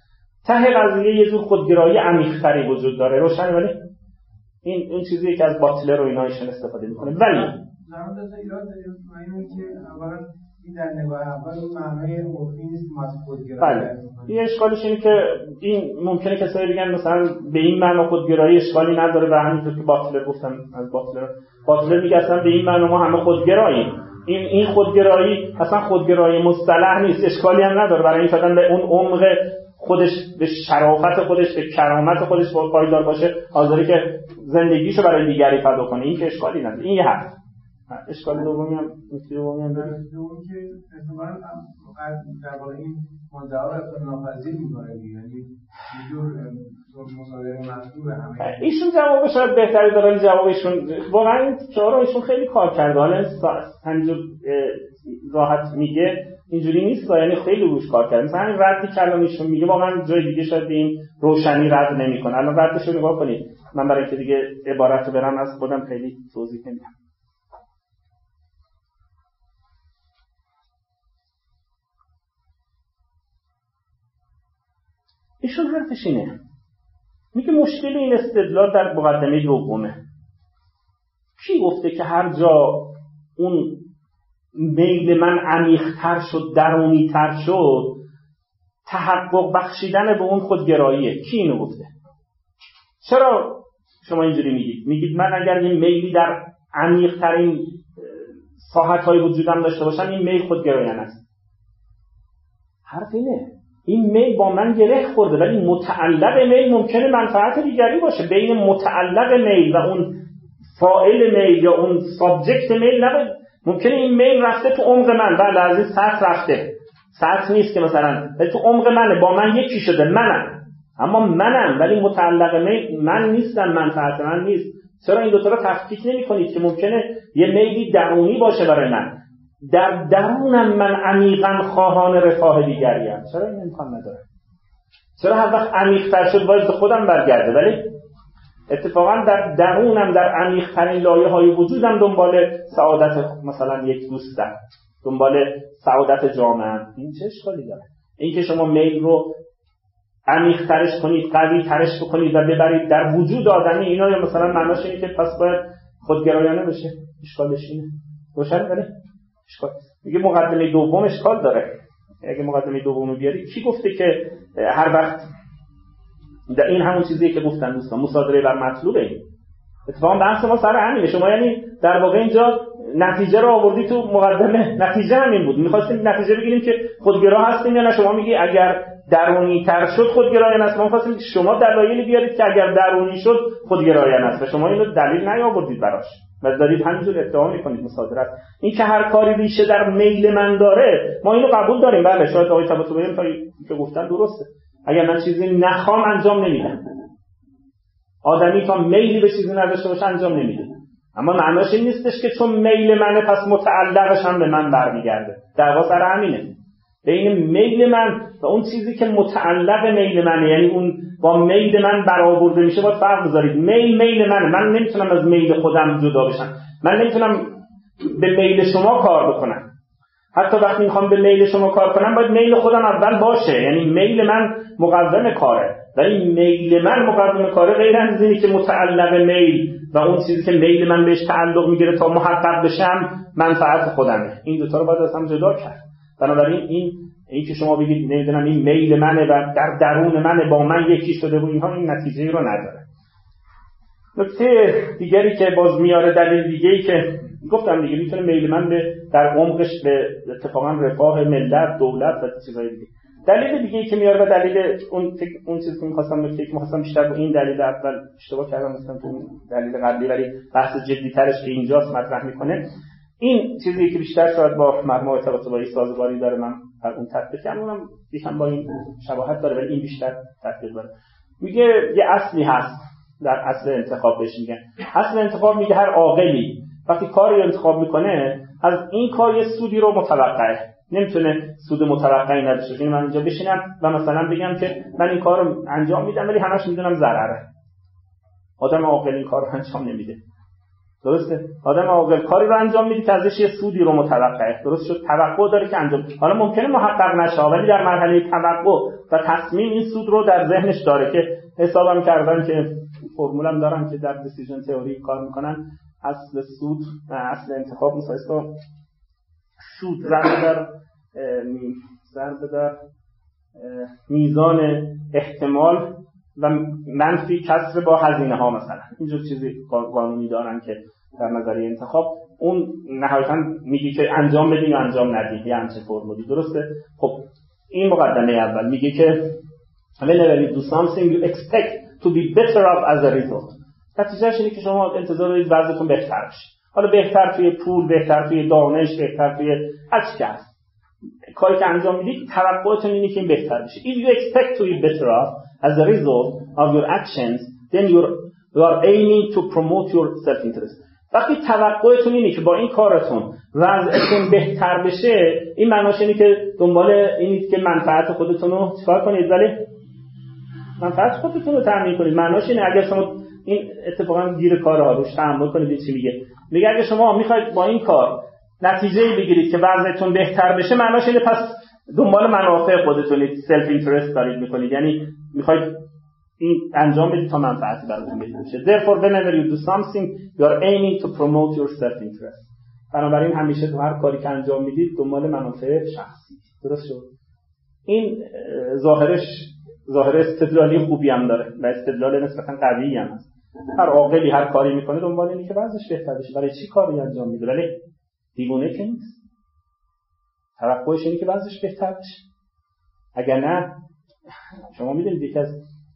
[SPEAKER 2] ته قضیه یه جور خودگرایی عمیق‌تری وجود داره. روشنه ولی این اون چیزی که از باتلر و اینایشون استفاده می‌کنه. ولی این در نگاه اول بله. این اشکالش اینه که این ممکنه کسایی بگن مثلا به این معنا خودگرایی اشکالی نداره و همینطور که باتلر گفتم از باتلر باتلر میگه اصلا به این معنا ما همه خودگراییم. این این خودگرایی اصلا خودگرایی مصطلح نیست اشکالی هم نداره. برای این به اون عمق خودش به شرافت خودش به کرامت خودش پایدار باشه حاضری که زندگیشو برای دیگری فدا کنه. این که اشکالی نداره. این یه حرف. اشکال دومی هم نکته دومی هم داره دومی که احتمالاً در واقع این ماجرا رو ناپذیر می‌کنه یعنی یه جور مصادره مطلوب همه ایشون جواب شاید بهتری داره جواب ایشون واقعا این چهار ایشون خیلی کار کرده. حالا همینجور راحت میگه اینجوری نیست یعنی خیلی روش کار کرده. مثلا این ردی که الان ایشون میگه واقعا جای دیگه شاید به این روشنی رد نمی‌کنه. الان ردش رو نگاه کنید. من برای اینکه دیگه عبارت رو برم از خودم خیلی توضیح نمیدم. ایشون حرفش اینه. میگه مشکل این استدلال در مقدمه دومه. کی گفته که هر جا اون میل من عمیقتر شد درونیتر شد تحقق بخشیدن به اون خودگراییه. کی اینو گفته؟ چرا شما اینجوری میگید؟ میگید من اگر یه میلی در عمیقترین ساحت های وجودم داشته باشم این میل خودگرایانه است. حرف اینه. این میل با من گره خورده ولی متعلق میل ممکنه منفعت دیگری باشه. بین متعلق میل و اون فائل میل یا اون سابجکت میل نباید. ممکنه این میل رفته تو عمق من. بله از این سطح رفته. سطح نیست که مثلا تو عمق منه. با من یکی شده. منم. اما منم. ولی متعلق میل من نیستم. منفعت من نیست. چرا این دوتا رو تفکیک نمی کنید که ممکنه یه میلی درونی باشه برای من؟ در درونم من عمیقا خواهان رفاه دیگریم چرا این امکان نداره؟ چرا هر وقت عمیقتر شد باید به خودم برگرده؟ ولی اتفاقا در درونم در عمیقترین لایه های وجودم دنبال سعادت مثلا یک دوستم دنبال سعادت جامعه. این چه اشکالی داره؟ اینکه شما میل رو عمیقترش کنید قوی ترش بکنید و ببرید در وجود آدمی اینا یا مثلا معناش اینه که پس باید خودگرایانه بشه. اشکالش اینه. روشن؟ میگه مقدمه دوم اشکال داره. اگه مقدمه دوم رو بیاری کی گفته که هر وقت در این همون چیزیه که گفتن دوستان مصادره بر مطلوبه. این اتفاقا بحث ما سر همینه. شما یعنی در واقع اینجا نتیجه رو آوردی تو مقدمه. نتیجه همین بود. می‌خواستیم نتیجه بگیریم که خودگرا هستیم یا نه. شما میگی اگر درونی تر شد خودگرایان است ما خواستیم شما دلایلی بیارید که اگر درونی شد خودگرایان است و شما اینو دلیل نیاوردید براش. و دارید همینجور ادعا می‌کنید مصادرت. این که هر کاری ریشه در میل من داره ما اینو قبول داریم. بله شاید آقای طباطبایی تا که گفتن درسته. اگر من چیزی نخوام انجام نمیدم. آدمی تا میلی به چیزی نداشته باشه انجام نمیده. اما معناش این نیستش که چون میل منه پس متعلقش هم به من برمیگرده. در واقع سر همینه. بین میل من و اون چیزی که متعلق میل منه یعنی اون با میل من برآورده میشه باید فرق بذارید. میل میل منه. من نمی‌تونم از میل خودم جدا بشم. من نمی‌تونم به میل شما کار بکنم. حتی وقتی می‌خوام به میل شما کار کنم باید میل خودم اول باشه. یعنی میل من مقدم کاره. ولی میل من مقدم کاره غیر از اینی که متعلق میل و اون چیزی که میل من بهش تعلق می‌گیره تا محقق بشم منفعت خودمه. این دوتا رو باید از هم جدا کرد. بنابراین این این که شما بگید نمی‌دونم این میل منه و در درون منه با من یکی شده و اینها این نتیجه رو نداره. نکته دیگری که باز میاره دلیل دیگه ای که گفتم دیگه می‌تونه میل من به در عمقش به اتفاقا رفاه ملت دولت و چیزهای دیگه. دلیل دیگه ای که میاره و دلیل اون اون چیزی که می‌خواستم نکته که می‌خواستم بیشتر با این دلیل اول اشتباه کردم مثلا تو دلیل قبلی ولی بحث جدی ترش که اینجاست مطرح می‌کنه. این چیزی که بیشتر شاید با مرموم طباطبایی سازگاری داره من در اون تطبیق کردم اونم یکم با این شباهت داره ولی این بیشتر تطبیق داره. میگه یه اصلی هست در اصل انتخاب بهش میگن. اصل انتخاب میگه هر عاقلی وقتی کاری انتخاب می‌کنه از این کار یه سودی رو متوقعه. نمی‌تونه سود متوقعی نداشته یعنی من اینجا بشینم و مثلا بگم که من این کار رو انجام میدم ولی همش می‌دونم ضرره. آدم عاقل این کار رو انجام نمیده. درسته؟ آدم عاقل. کاری رو انجام میده که ازش یه سودی رو متوقعه درست شد؟ توقع داره که انجام. حالا ممکنه محقق نشه ولی در مرحله توقع و تصمیم این سود رو در ذهنش داره که حسابم کردن که فرمولم دارن که در دیسیژن تئوری کار می‌کنن. اصل سود اصل انتخاب مثلا سود ضرب در ضرب در میزان احتمال و منفی کسر با هزینه ها مثلا. اینجور چیزی قانونی دارن که در نظریه انتخاب. اون نهایتا میگه که انجام بدین یا انجام ندین یه همچه فرمولی. درسته؟ خب این مقدمه اول میگه که whenever you do something you expect to be better off as a result. نتیجهش اینه که شما انتظار دارید وضعتون بهتر بشه. حالا بهتر توی پول بهتر توی دانش بهتر توی هر چی هست. کاری که انجام می‌دید توقعتون اینه که بهتر بشه. If you expect to be better off as a result of your actions then you're, you are aiming to promote your self interest وقتی توقعتون اینه که با این کارتون وضعتون بهتر بشه این معناش اینه که دنبال اینید که منفعت خودتون رو چکار کنید؟ ولی منفعت خودتون رو تامین کنید. معناش اینه اگر شما این اتفاقا گیر کارها روش تحمل کنید چی میگه؟ میگه اگه شما می‌خواید با این کار نتیجه بگیرید که وضعتون بهتر بشه معناش اینه پس دنبال منافع خودتونید سلف اینترست دارید می‌کنید. یعنی می‌خواید این انجام بدید تا منفعتی براتون بشه. Therefore whenever you do something you are aiming to promote your self interest بنابراین همیشه تو هر کاری که انجام می‌دید دنبال منافع شخصی. درست شد؟ این ظاهرش ظاهر استدلالی خوبی هم داره و استدلال نسبتا قوی هم هست. هر عاقلی هر کاری می‌کنه دنبال اینه که وضعش بهتر بشه. برای چی کاری انجام میده؟ ولی دیوونه که نیست. توقعش اینه که وضعش بهتر بشه. اگر نه شما می‌دونید یکی از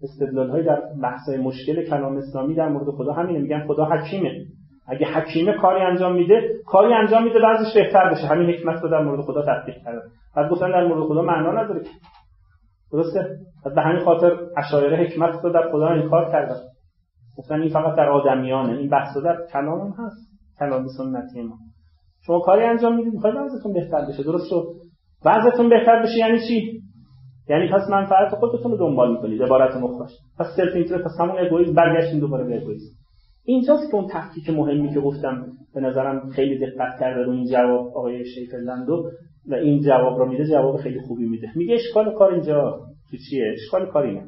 [SPEAKER 2] استدلال های در بحث مشکل کلام اسلامی در مورد خدا همینه میگن خدا حکیمه. اگه حکیمه کاری انجام میده کاری انجام میده وضعش بهتر بشه. همین حکمت رو در مورد خدا تطبیق کرده. بعد گفتن در مورد خدا معنا نداره. درسته؟ به همین خاطر اشاعره حکمت رو در خدا انکار کردن. گفتن این فقط در آدمیانه. این بحث در کلام هم هست. کلام سنتی ما. شما کاری انجام می‌دید می‌خواید وضعتون بهتر بشه درست شد؟ وضعتون بهتر بشه یعنی چی؟ یعنی پس منفعت خودتون رو دنبال می‌کنید عبارت مخاش پس self interest پس همون egoism برگشتین دوباره به egoism اینجاست که اون تحقیق مهمی که گفتم به نظرم خیلی دقت کرده رو این جواب آقای شیفرلندو و این جواب رو میده جواب خیلی خوبی میده. میگه اشکال کار اینجا تو چیه؟ اشکال کار اینه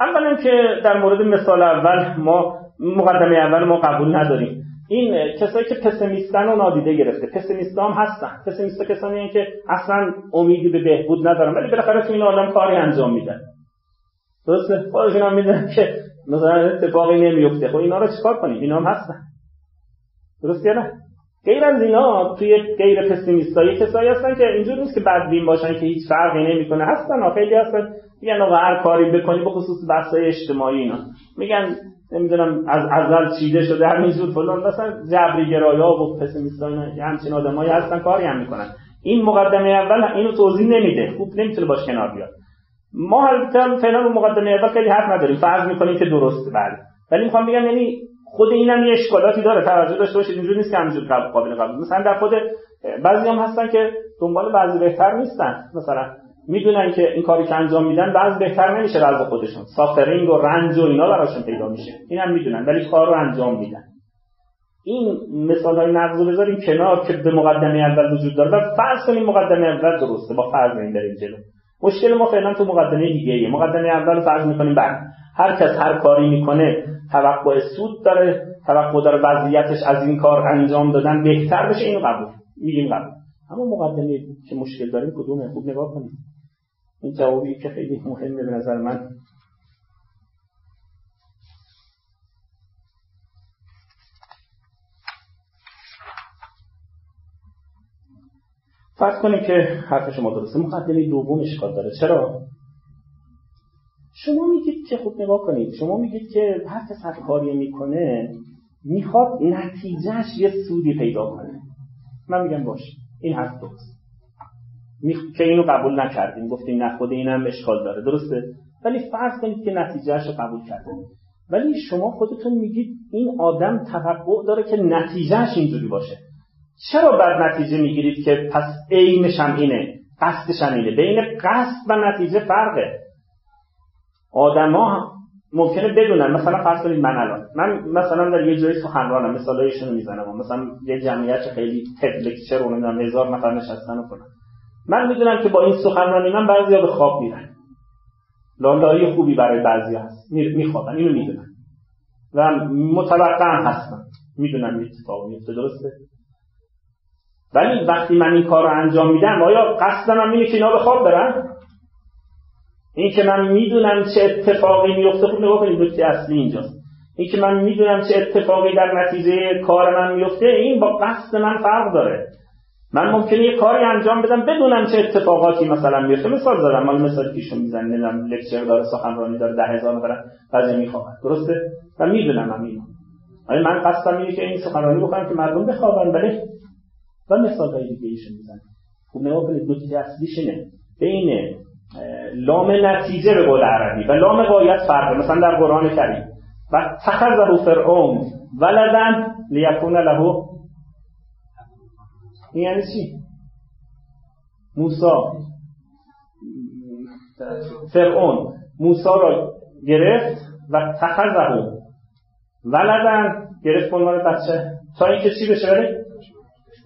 [SPEAKER 2] اولا که در مورد مثال اول ما مقدمه اول ما قبول نداریم. این کسایی که پسیمیستن و نادیده گرفته پسیمیست هم هستن. پسیمیست کسانی که اصلا امیدی به بهبود ندارن ولی بالاخره تو این عالم کاری انجام میدن. درسته؟ خودشون هم میدن که مثلا اتفاقی نمیفته. خب اینا رو چیکار کنیم؟ اینا هم هستن. درست نه؟ غیر از اینا توی غیر پسیمیستایی کسایی هستن که اینجور نیست که بدبین باشن که هیچ فرقی نمی‌کنه. هستن خیلی هستن. میگن آقا هر کاری بکنی به خصوص بحثای اجتماعی اینا. میگن نمی‌دونم از ازل چیده شده همینجور فلان. مثلا جبری گرایا و پسیمیستای همچین آدمایی هستن کاری هم می‌کنن. این مقدمه اول اینو توضیح نمیده. خوب نمی‌تونه باش کنار بیاد. ما البته فعلا مقدمه اول خیلی حرف نداریم. فرض می‌کنیم که درسته بله. ولی می‌خوام بگم یعنی خود اینم یه اشکالاتی داره. توجه داشته باشید اینجوری نیست که همینجور قابل قبول. مثلا در خود بعضی هم هستن که دنبال بعضی بهتر نیستن. مثلا می‌دونن که این کاری که انجام میدن بعض بهتر نمیشه از خودشون. سافرینگ و رنج و اینا براشون پیدا میشه. اینم می‌دونن ولی کار رو انجام میدن. این مثال های نقض بذاریم کنار که به مقدمه اول وجود داره. و فرض کنیم مقدمه اول درسته با فرض این داریم جلو. مشکل ما فعلا تو مقدمه دیگه ایه. مقدمه اول فرض می‌کنیم بعد هر کس هر کاری می‌کنه توقع سود داره توقع داره وضعیتش از این کار انجام دادن بهتر بشه اینو قبول. میگیم قبول. اما مقدمه که مشکل داریم کدومه؟ خوب نگاه کنیم این جوابی که خیلی مهمه به نظر من. فرض کنیم که حرف شما درسته. مقدمه دوم اشکال داره. چرا؟ شما میگید که خوب نگاه کنید. شما میگید که هر کس هر کاری می‌کنه می‌خواد نتیجهش یه سودی پیدا کنه. من میگم باش این حرف درست. که اینو قبول نکردیم. گفتیم نه خود اینم اشکال داره. درسته؟ ولی فرض کنید که نتیجهش رو قبول کرده ولی شما خودتون میگید این آدم توقع داره که نتیجهش اینجوری باشه. چرا بعد نتیجه می‌گیرید که پس عینش هم اینه قصدش هم اینه؟ بین قصد و نتیجه فرقه. آدما ممکنه بدونن. مثلا فرض کنید من الان. من مثلا در یه جایی سخنرانم مثالایشون می‌زنم. مثلا یه جمعیت خیلی تد لکچر نمی‌دونم هزار نفر نشستن و کنن من می‌دونم که با این سخنرانی من بعضیا به خواب میرن. لالایی خوبی برای بعضیا هست. میخوابن. اینو می‌دونن و متوقع هستن. می‌دونن این اتفاق میفته درسته؟ ولی وقتی من این کار رو انجام میدم آیا قصدم هم اینه که اینا به خواب برن؟ این که من می‌دونم چه اتفاقی میفته خوب نگاه کنید نکته اصلی اینجاست. این که من می‌دونم چه اتفاقی در نتیجه کار من میفته این با قصد من فرق داره. من ممکنه یه کاری انجام بدم بدونم چه اتفاقاتی مثلا میفته. مثال زدم مال مثال پیشون می‌زنم نمی‌دونم لکچر داره سخنرانی داره ده هزار نفر بعضی میخوابن. درسته؟ و می‌دونم هم اینو آیا من قصدم اینه که این سخنرانی بکنم که مردم بخوابن ولی و مثال های دیگه ایشون می‌زنم خوب نگاه کنید نکته اصلیش اینه. بین لام نتیجه به قول عربی و لام قایت فرقه. مثلا در قرآن کریم و تخذه فرعون ولدن لیکون له این یعنی چی؟ موسا. فرعون. موسا را گرفت و تخذه ولدن. گرفت عنوان بچه. تا اینکه چی بشه ولی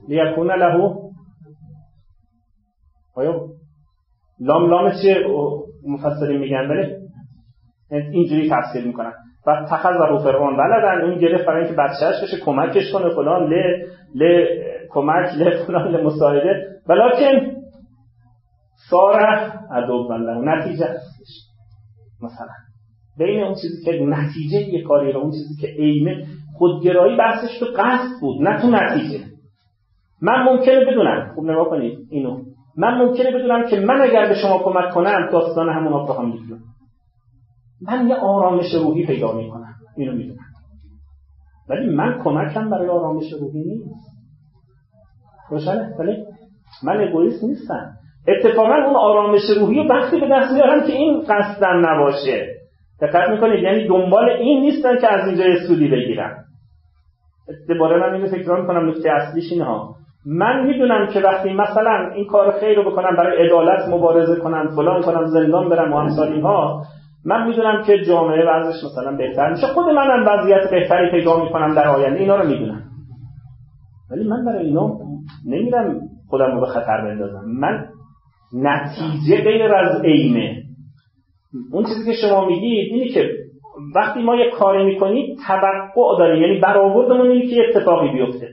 [SPEAKER 2] لیکون له آیا لام لام چیه مفسرین میگن ولی اینجوری تفسیر می‌کنن. و تخذ فرعون. ولدن. اون گرفت برای اینکه بچهش بشه کمکش کنه فلان. ل ل کمک ل فلان ل مساعده ولیکن ساره ادوب بنده. نتیجه هستش. مثلا. بین اون چیزی که نتیجه یه کاری رو اون چیزی که عینه خودگرایی بحثش تو قصد بود نه تو نتیجه. من ممکنه بدونم. خوب نگاه کنید اینو. من ممکنه بدونم که من اگر به شما کمک کنم داستان همون ابراهام می‌کنم من یه آرامش روحی پیدا می‌کنم. اینو می‌دونم. ولی من کمکم برای آرامش روحی نیست. روشنه ولی من اگویست نیستم. اتفاقا اون آرامش روحی رو وقتی به دست میارم که این قصدم نباشه. دقت می‌کنید یعنی دنبال این نیستن که از اینجا سودی بگیرم. دوباره من اینو فکر می‌کنم نکته اصلیش اینه ها من می‌دونم که وقتی مثلا این کار خیر رو بکنم برای عدالت مبارزه کنم فلان کنم زندان برم و همسالی ها من می‌دونم که جامعه وضعش مثلا بهتر میشه. خود منم وضعیت بهتری پیدا می‌کنم در آینده اینا رو می‌دونم. ولی من برای اینا نمیرم خودم رو به خطر بندازم. من نتیجه غیر از عینه. اون چیزی که شما میگید اینی که وقتی ما یه کاری می‌کنیم توقع داریم. یعنی برآوردمون اینه که اتفاقی بیفته.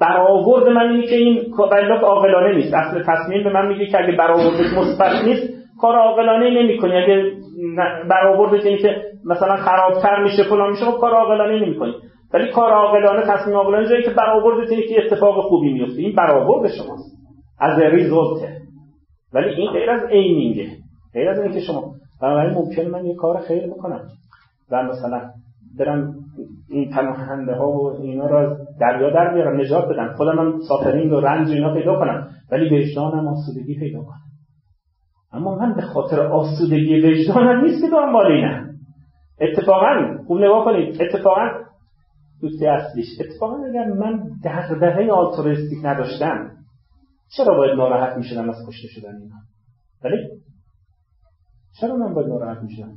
[SPEAKER 2] برآورد من اینه که این بلاک عاقلانه نیست. اصل تصمیم به من میگه که اگه برآوردش مثبت نیست کار عاقلانه نمی‌کنی. اگه برآوردش اینه که مثلا خرابتر میشه فلان میشه خب کار عاقلانه نمی‌کنی. ولی کار عاقلانه تصمیم عاقلانه جایی که برآورد که اتفاق خوبی میفته این برآورد شماست. از ریزولته ولی این غیر از ایمینگه. غیر از اینکه شما بنابراین ممکنه من یه کار خیر بکنم. و مثلا برم این پناهنده ها و اینا رو از دریا در بیارم نجات بدم. خودم هم سافرینگ و رنج اینا پیدا کنم. ولی وجدانم آسودگی پیدا کنم. اما من به خاطر آسودگی وجدانم نیست که دنبال اینم. اتفاقا خوب نگاه کنید اتفاقا دوستی اصلیش. اتفاقا اگر من دغدغه آلترویستیک نداشتم چرا باید ناراحت می‌شدم از کشته شدن اینا؟ ولی چرا من باید ناراحت می‌شدم؟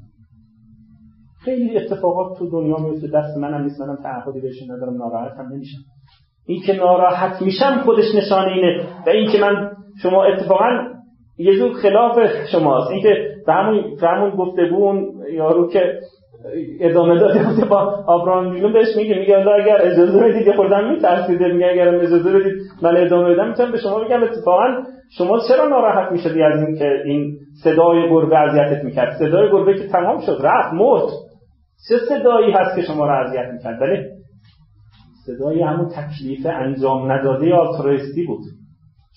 [SPEAKER 2] خیلی اتفاقات تو دنیا میفته دست منم نیست منم تعهدی بهش ندارم ناراحت هم نمیشم. این که ناراحت میشم خودش نشانه اینه. و این که من شما اتفاقا یه جور خلاف شماست. اینکه به همون به همون گفتگو اون یارو که ادامه بوده با آبراهام لینکلن بهش میگه میگه اگر اجازه بدید که خودم میترسیده. میگه اگر اجازه بدید من ادامه بدم. می‌تونم به شما بگم اتفاقا شما چرا ناراحت می‌شدی از این که این صدای گربه اذیتت می‌کرد؟ صدای گربه که تمام شد رفت مرد. چه صدایی هست که شما را اذیت می‌کرد؟ بله. صدای همون تکلیف انجام نداده آلترویستی بود.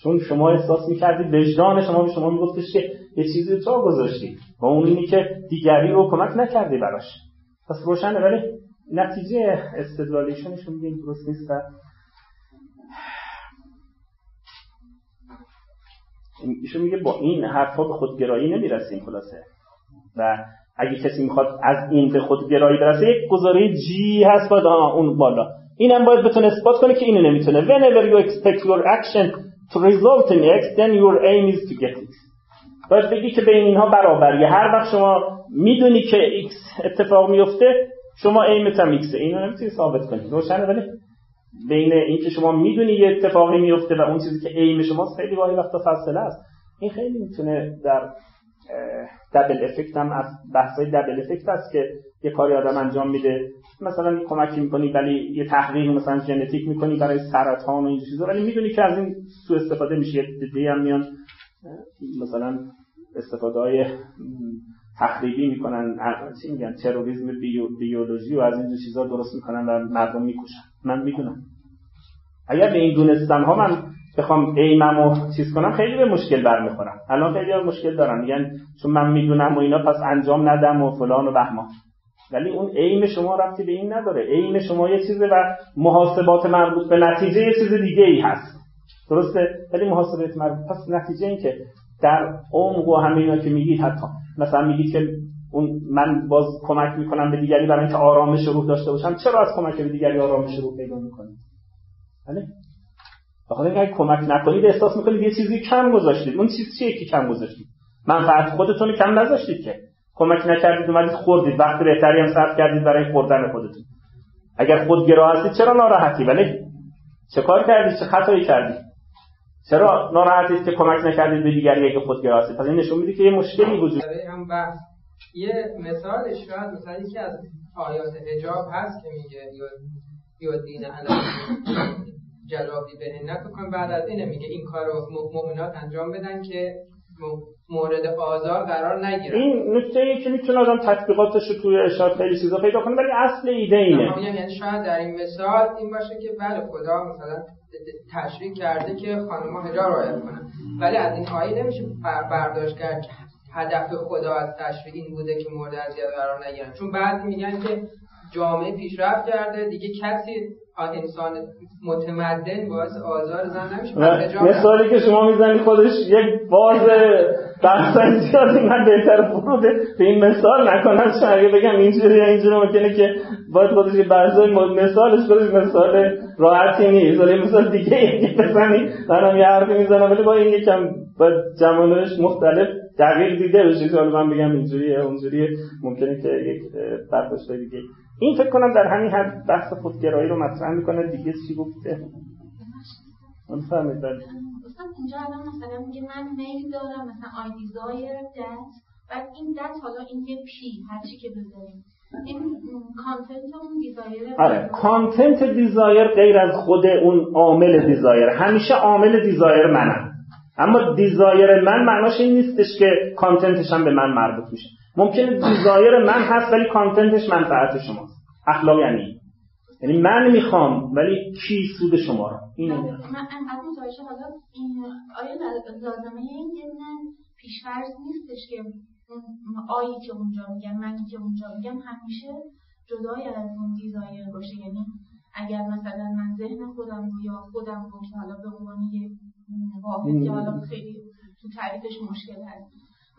[SPEAKER 2] چون شما احساس می‌کردید وجدان شما به شما میگفتش که یه چیزی تو گذاشتی. و اون اینی که دیگری رو کمک نکردی براش. پس روشنه ولی نتیجه استدلالیشونشون میگه درست نیست ایشون میگه با این حرفا به خودگرایی نمی‌رسیم خلاصه. و اگه کسی می‌خواد از این به خودگرایی برسه یک گزاره جی هست باید اون بالا. اینم باید بتونه اثبات کنه که اینو نمی‌تونه. Whenever you expect your action to result in X then your aim is to get X. باید بگی که بین اینها برابریه. هر وقت شما می‌دونی که X اتفاق میفته شما ایمت هم X. اینو نمی‌تونی ثابت کنی. روشنه ولی بین اینکه شما می‌دونی یه اتفاقی میفته و اون چیزی که ایم شماست خیلی واقعی وقتا فاصله است. این خیلی می‌تونه در دبل افکت هم از بحثای دبل افکت است که یه کاری آدم انجام میده. مثلا کمکی می‌کنی ولی یه تحقیق مثلا ژنتیک می‌کنی برای سرطان و این چیزا ولی می‌دونی که از این سو استفاده میشه. دیگه هم میان مثلا استفاده های تخریبی می‌کنن چی میگن تروریسم بیولوژی و از این چیزا درست می‌کنن و مردم می‌کشن من می‌دونم. اگر به این دونستن ها من بخوام ایممو چیز کنم خیلی به مشکل برمیخورم. الان خیلی مشکل دارم. میگن چون من می‌دونم و اینا پس انجام ندم و فلان و بهمان. ولی اون عین شما رفتی به این نداره. عین شما یه چیزه و محاسبات مربوط به نتیجه یه چیز دیگه ای هست. درسته؟ ولی محاسبات مربوط پس نتیجه این که در عمق و همه اینا که میگید حتی مثلا میگید که اون من باز کمک می‌کنم به دیگری برای اینکه آرامش روح داشته باشم. چرا از کمک به دیگری آرامش روح پیدا می‌کنید؟ بله؟ بخاطر اینکه کمک نکنید احساس می‌کنید یه چیزی کم گذاشتید. اون چیز چیه که کم گذاشتید؟ منفعت خودتون کم نذاشتید که. کمک نکردید اومدید خوردید. وقت بهتری هم صرف کردید برای خوردن خودتون. اگر خودگرا هستید چرا ناراحتی؟ ولی چه کار کردید؟ چه خطایی کردید؟ چرا ناراحتید که کمک نکردید به دیگری اگه خودگرا پس این نشون میده که یه مشکلی وجود
[SPEAKER 4] هم بحث. یه مثالش شاید مثلا یکی از آیات حجاب هست که میگه یا دین جلابی به نکن بعد از اینه میگه این کار رو مؤمنات انجام بدن که مورد آزار قرار نگیره
[SPEAKER 2] این نکته ای که می‌تونه آدم تطبیقاتش رو توی اشاره خیلی چیزا پیدا کنه ولی اصل ایده اینه.
[SPEAKER 4] یعنی شاید در این مثال این باشه که بله خدا مثلا تشریح کرده که خانم‌ها حجاب رعایت کنن. ولی از این آیه نمیشه برداشت کرد که هدف خدا از تشریح این بوده که مورد اذیت قرار نگیرن. چون بعد میگن که جامعه پیشرفت کرده دیگه کسی انسان متمدن باعث آزار زن نمیشه
[SPEAKER 2] مثالی که شما می‌زنی خودش یک باز بحثا زیادی من بهتر فرو به این مثال نکنم شاید بگم اینجوری اینجوری ممکنه که باید خودش بحثای مثالش خودش مثال راحتی نیست. ولی مثال دیگه یکی بزنی منم یه حرفی می‌زنم ولی با این یکم باید جمالش مختلف دقیق دیده بشه که من بگم اینجوریه اونجوریه. ممکنه که یک برداشت دیگه. این فکر کنم در همین حد بحث خودگرایی رو مطرح می‌کنه. دیگه چی گفته؟
[SPEAKER 3] من فهمید اینجا الان مثلا میگه من میل دارم مثلا I desire that بعد این that حالا این یه P هر چی که بذاریم. این content اون desire
[SPEAKER 2] آره content desire غیر از خود اون عامل desire همیشه عامل desire منم اما desire من معناش این نیستش که content ش هم به من مربوط میشه. ممکنه desire من هست ولی content ش منفعت شماست. اخلاق یعنی یعنی من می‌خوام ولی کی سود شما رو؟
[SPEAKER 3] این من انقدر متوجه حالا این آیا لازمه این یه پیشفرض نیستش که I یی که اونجا میگم منی که اونجا میگم همیشه جدای از اون desire باشه. یعنی اگر مثلا من ذهن خودم رو یا خودم رو که حالا به عنوان یه واحد که حالا خیلی تو تعریفش مشکل هست.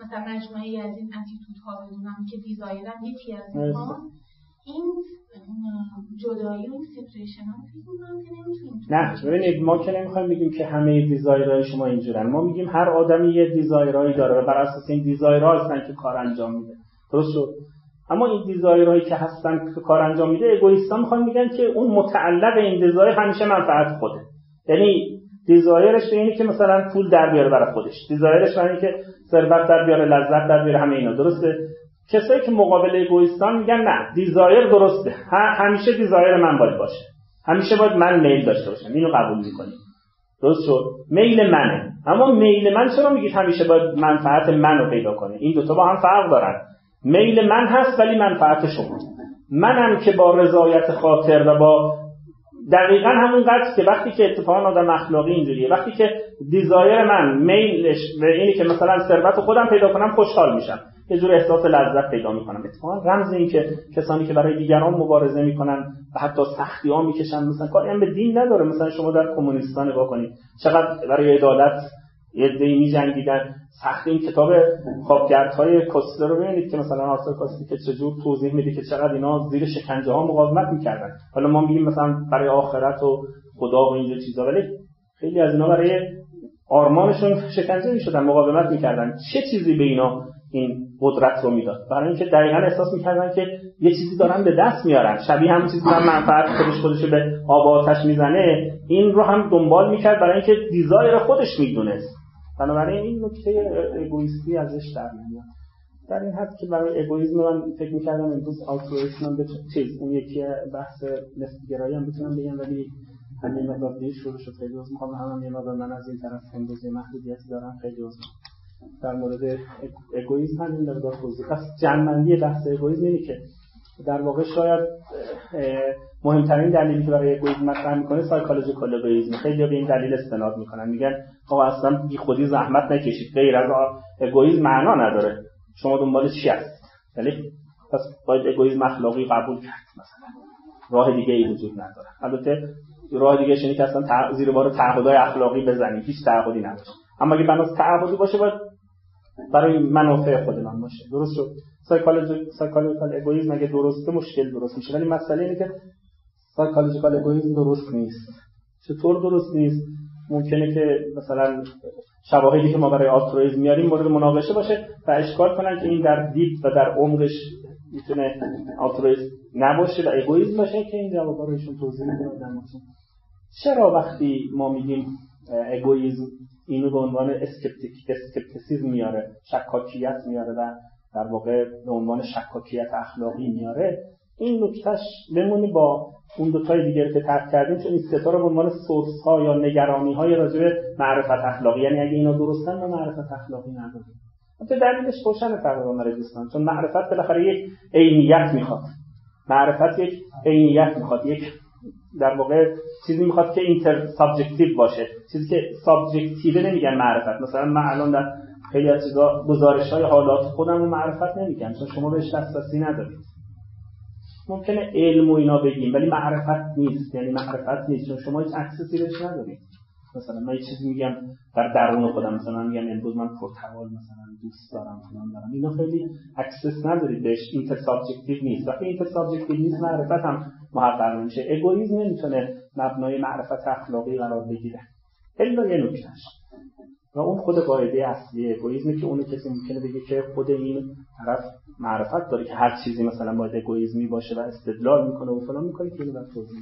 [SPEAKER 3] مثلا مجموعه از این attitude ها بدونم که desire م یکی از اینها این جدایی و separation
[SPEAKER 2] نه ببینید ما که نمی‌خوایم بگیم که همه desire های شما اینجورن. ما میگیم هر آدمی یه desire هایی داره و بر اساس این desire ها هستن که کار انجام میده. درست شد؟ اما این desire هایی که هستن که کار انجام میده egoist ها می‌خوان میگن که اون متعلق این desire همیشه منفعت خوده یعنی desire ش اینه که مثلا پول در بیاره برای خودش. desire ش اینه که ثروت در بیاره لذت در بیاره همه اینا. درسته؟ کسایی که مقابل egoist ان میگن نه desire درسته. همیشه desire من باید باشه. همیشه باید من میل داشته باشم. اینو قبول می‌کنیم درست شد؟ میل منه. اما میل من چرا میگید همیشه باید منفعت منو پیدا کنه؟ این دوتا با هم فرق دارن. میل من هست ولی منفعت شما. منم که با رضایت خاطر و با دقیقا همون قدر که وقتی که اتفاقا آدم اخلاقی اینجوریه. وقتی که دیزایر من میلش به اینی که مثلا ثروت خودم پیدا کنم خوشحال میشم. یه جور احساس لذت پیدا می‌کنم. اتفاقا رمز این که کسانی که برای دیگران مبارزه می‌کنن و حتی سختی ها می‌کشن مثلا کاری هم به دین نداره. مثلا شما در کمونیستان نگاه کنید. چقدر برای عدالت یه دی می جنگیدن سخت این کتاب خوابگردهای کسلر رو ببینید که مثلا آرثر کاستی که چجور توضیح میده که چقدر اینا زیر شکنجه ها مقاومت می‌کردن. حالا ما میگیم مثلا برای آخرت و خدا و اینجور چیزا ولی خیلی از اینا برای آرمانشون شکنجه می‌شدن مقاومت می‌کردن. چه چیزی به اینا این قدرت رو می‌داد. برای اینکه دقیقا احساس می‌کردن که یه چیزی دارن به دست میارن. شبیه همون چیزی که منفعت خودش خودش به آب آتش می‌زنه این رو هم دنبال می‌کرد برای اینکه دیزایر خودش می‌دونست. بنابراین این نکته اگویستی ازش در میاد در این حد که برای اگویسم من فکر می‌کردم امروز آلترویسم به چیز اون یکی بحث نسبیگرایی هم بتونم بگم ولی همین مقدار دیر شروع شد. خیلی عذر می‌خوام. هم یه من از این طرف امروز محدودیتی دارم. خیلی عذر در مورد اگویسم همین مقدار توضیح. پس جنبندی بحث اگویسم اینه که در واقع شاید مهمترین دلیلی که برای اگویسم مطرح می‌کنه سایکولوژیکال اگویسم خیلی به این دلیل استناد می‌کنن. میگن آقا اصلا بی خودی زحمت نکشید. غیر از اگویسم معنا نداره. شما دنبال چی هست؟ ولی پس باید egoism اخلاقی قبول کرد مثلا. راه دیگه ای وجود نداره. البته راه دیگه اینه که اصلا زیر بار تعهدات اخلاقی بزنید. هیچ تعهدی نباشه. اما اگه بناس تعهدی باشه باید برای منافع خودمان باشه. درست شد. psychological egoism اگه درسته مشکل درست میشه. ولی مسئله اینه که psychological egoism درست نیست. چطور درست نیست؟ ممکنه که مثلا شواهدی که ما برای altruism میاریم مورد مناقشه باشه و اشکال کنن که این در deep و در عمقش می‌تونه altruism نباشه و egoism باشه که این جوابا رو ایشون توضیح میدن چرا وقتی ما میگیم egoism اینو به عنوان skeptic skepticism میاره شکاکیت میاره و در واقع به عنوان شکاکیت اخلاقی میاره. این نکتهش بمونه با اون دو تای دیگر که ترک کردیم چون این ستا رو به عنوان source ها یا نگرانی های راجع به معرفت اخلاقی. یعنی اگه اینا درستن ما معرفت اخلاقی نداریم. البته دلیلش روشن تقریبا دوستان چون معرفت بالاخره یک عینیت می‌خواد. معرفت یک عینیت می‌خواد یک در واقع چیزی می‌خواد که intersubjective باشه. چیزی که subjective نمیگن معرفت. مثلا من الان در خیلی از چیزا گزارش های حالات خودم رو معرفت نمیگم چون شما بهش دسترسی ندارید. ممکنه علم و اینا بگیم ولی معرفت نیست. یعنی معرفت نیست چون شما هیچ access ی بهش ندارید. مثلا من چیزی میگم در درون خودم مثلا میگم امروز من پرتقال مثلا دوست دارم فلان دارم. اینا خیلی access ندارید بهش intersubjective نیست. وقتی intersubjective نیست معرفت هم محقق نمیشه egoism نمی‌تونه مبنای معرفت اخلاقی قرار بگیره. الا یه نکتهش و اون خود قاعده اصلی egoism ه که اونو کسی ممکنه بگه که خود این طرف معرفت داره که هر چیزی مثلا باید egoism ی باشه و استدلال می‌کنه و فلان می‌کنه که اینو توضیح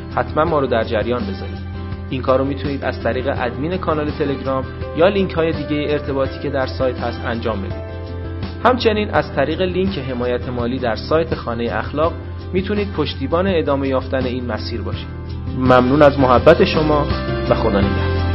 [SPEAKER 1] حتما ما رو در جریان بذارید. این کار رو می‌تونید از طریق ادمین کانال تلگرام یا لینک های دیگه ارتباطی که در سایت هست انجام بدید. همچنین از طریق لینک حمایت مالی در سایت خانه اخلاق می‌تونید پشتیبان ادامه یافتن این مسیر باشید. ممنون از محبت شما و خدا نگهدار.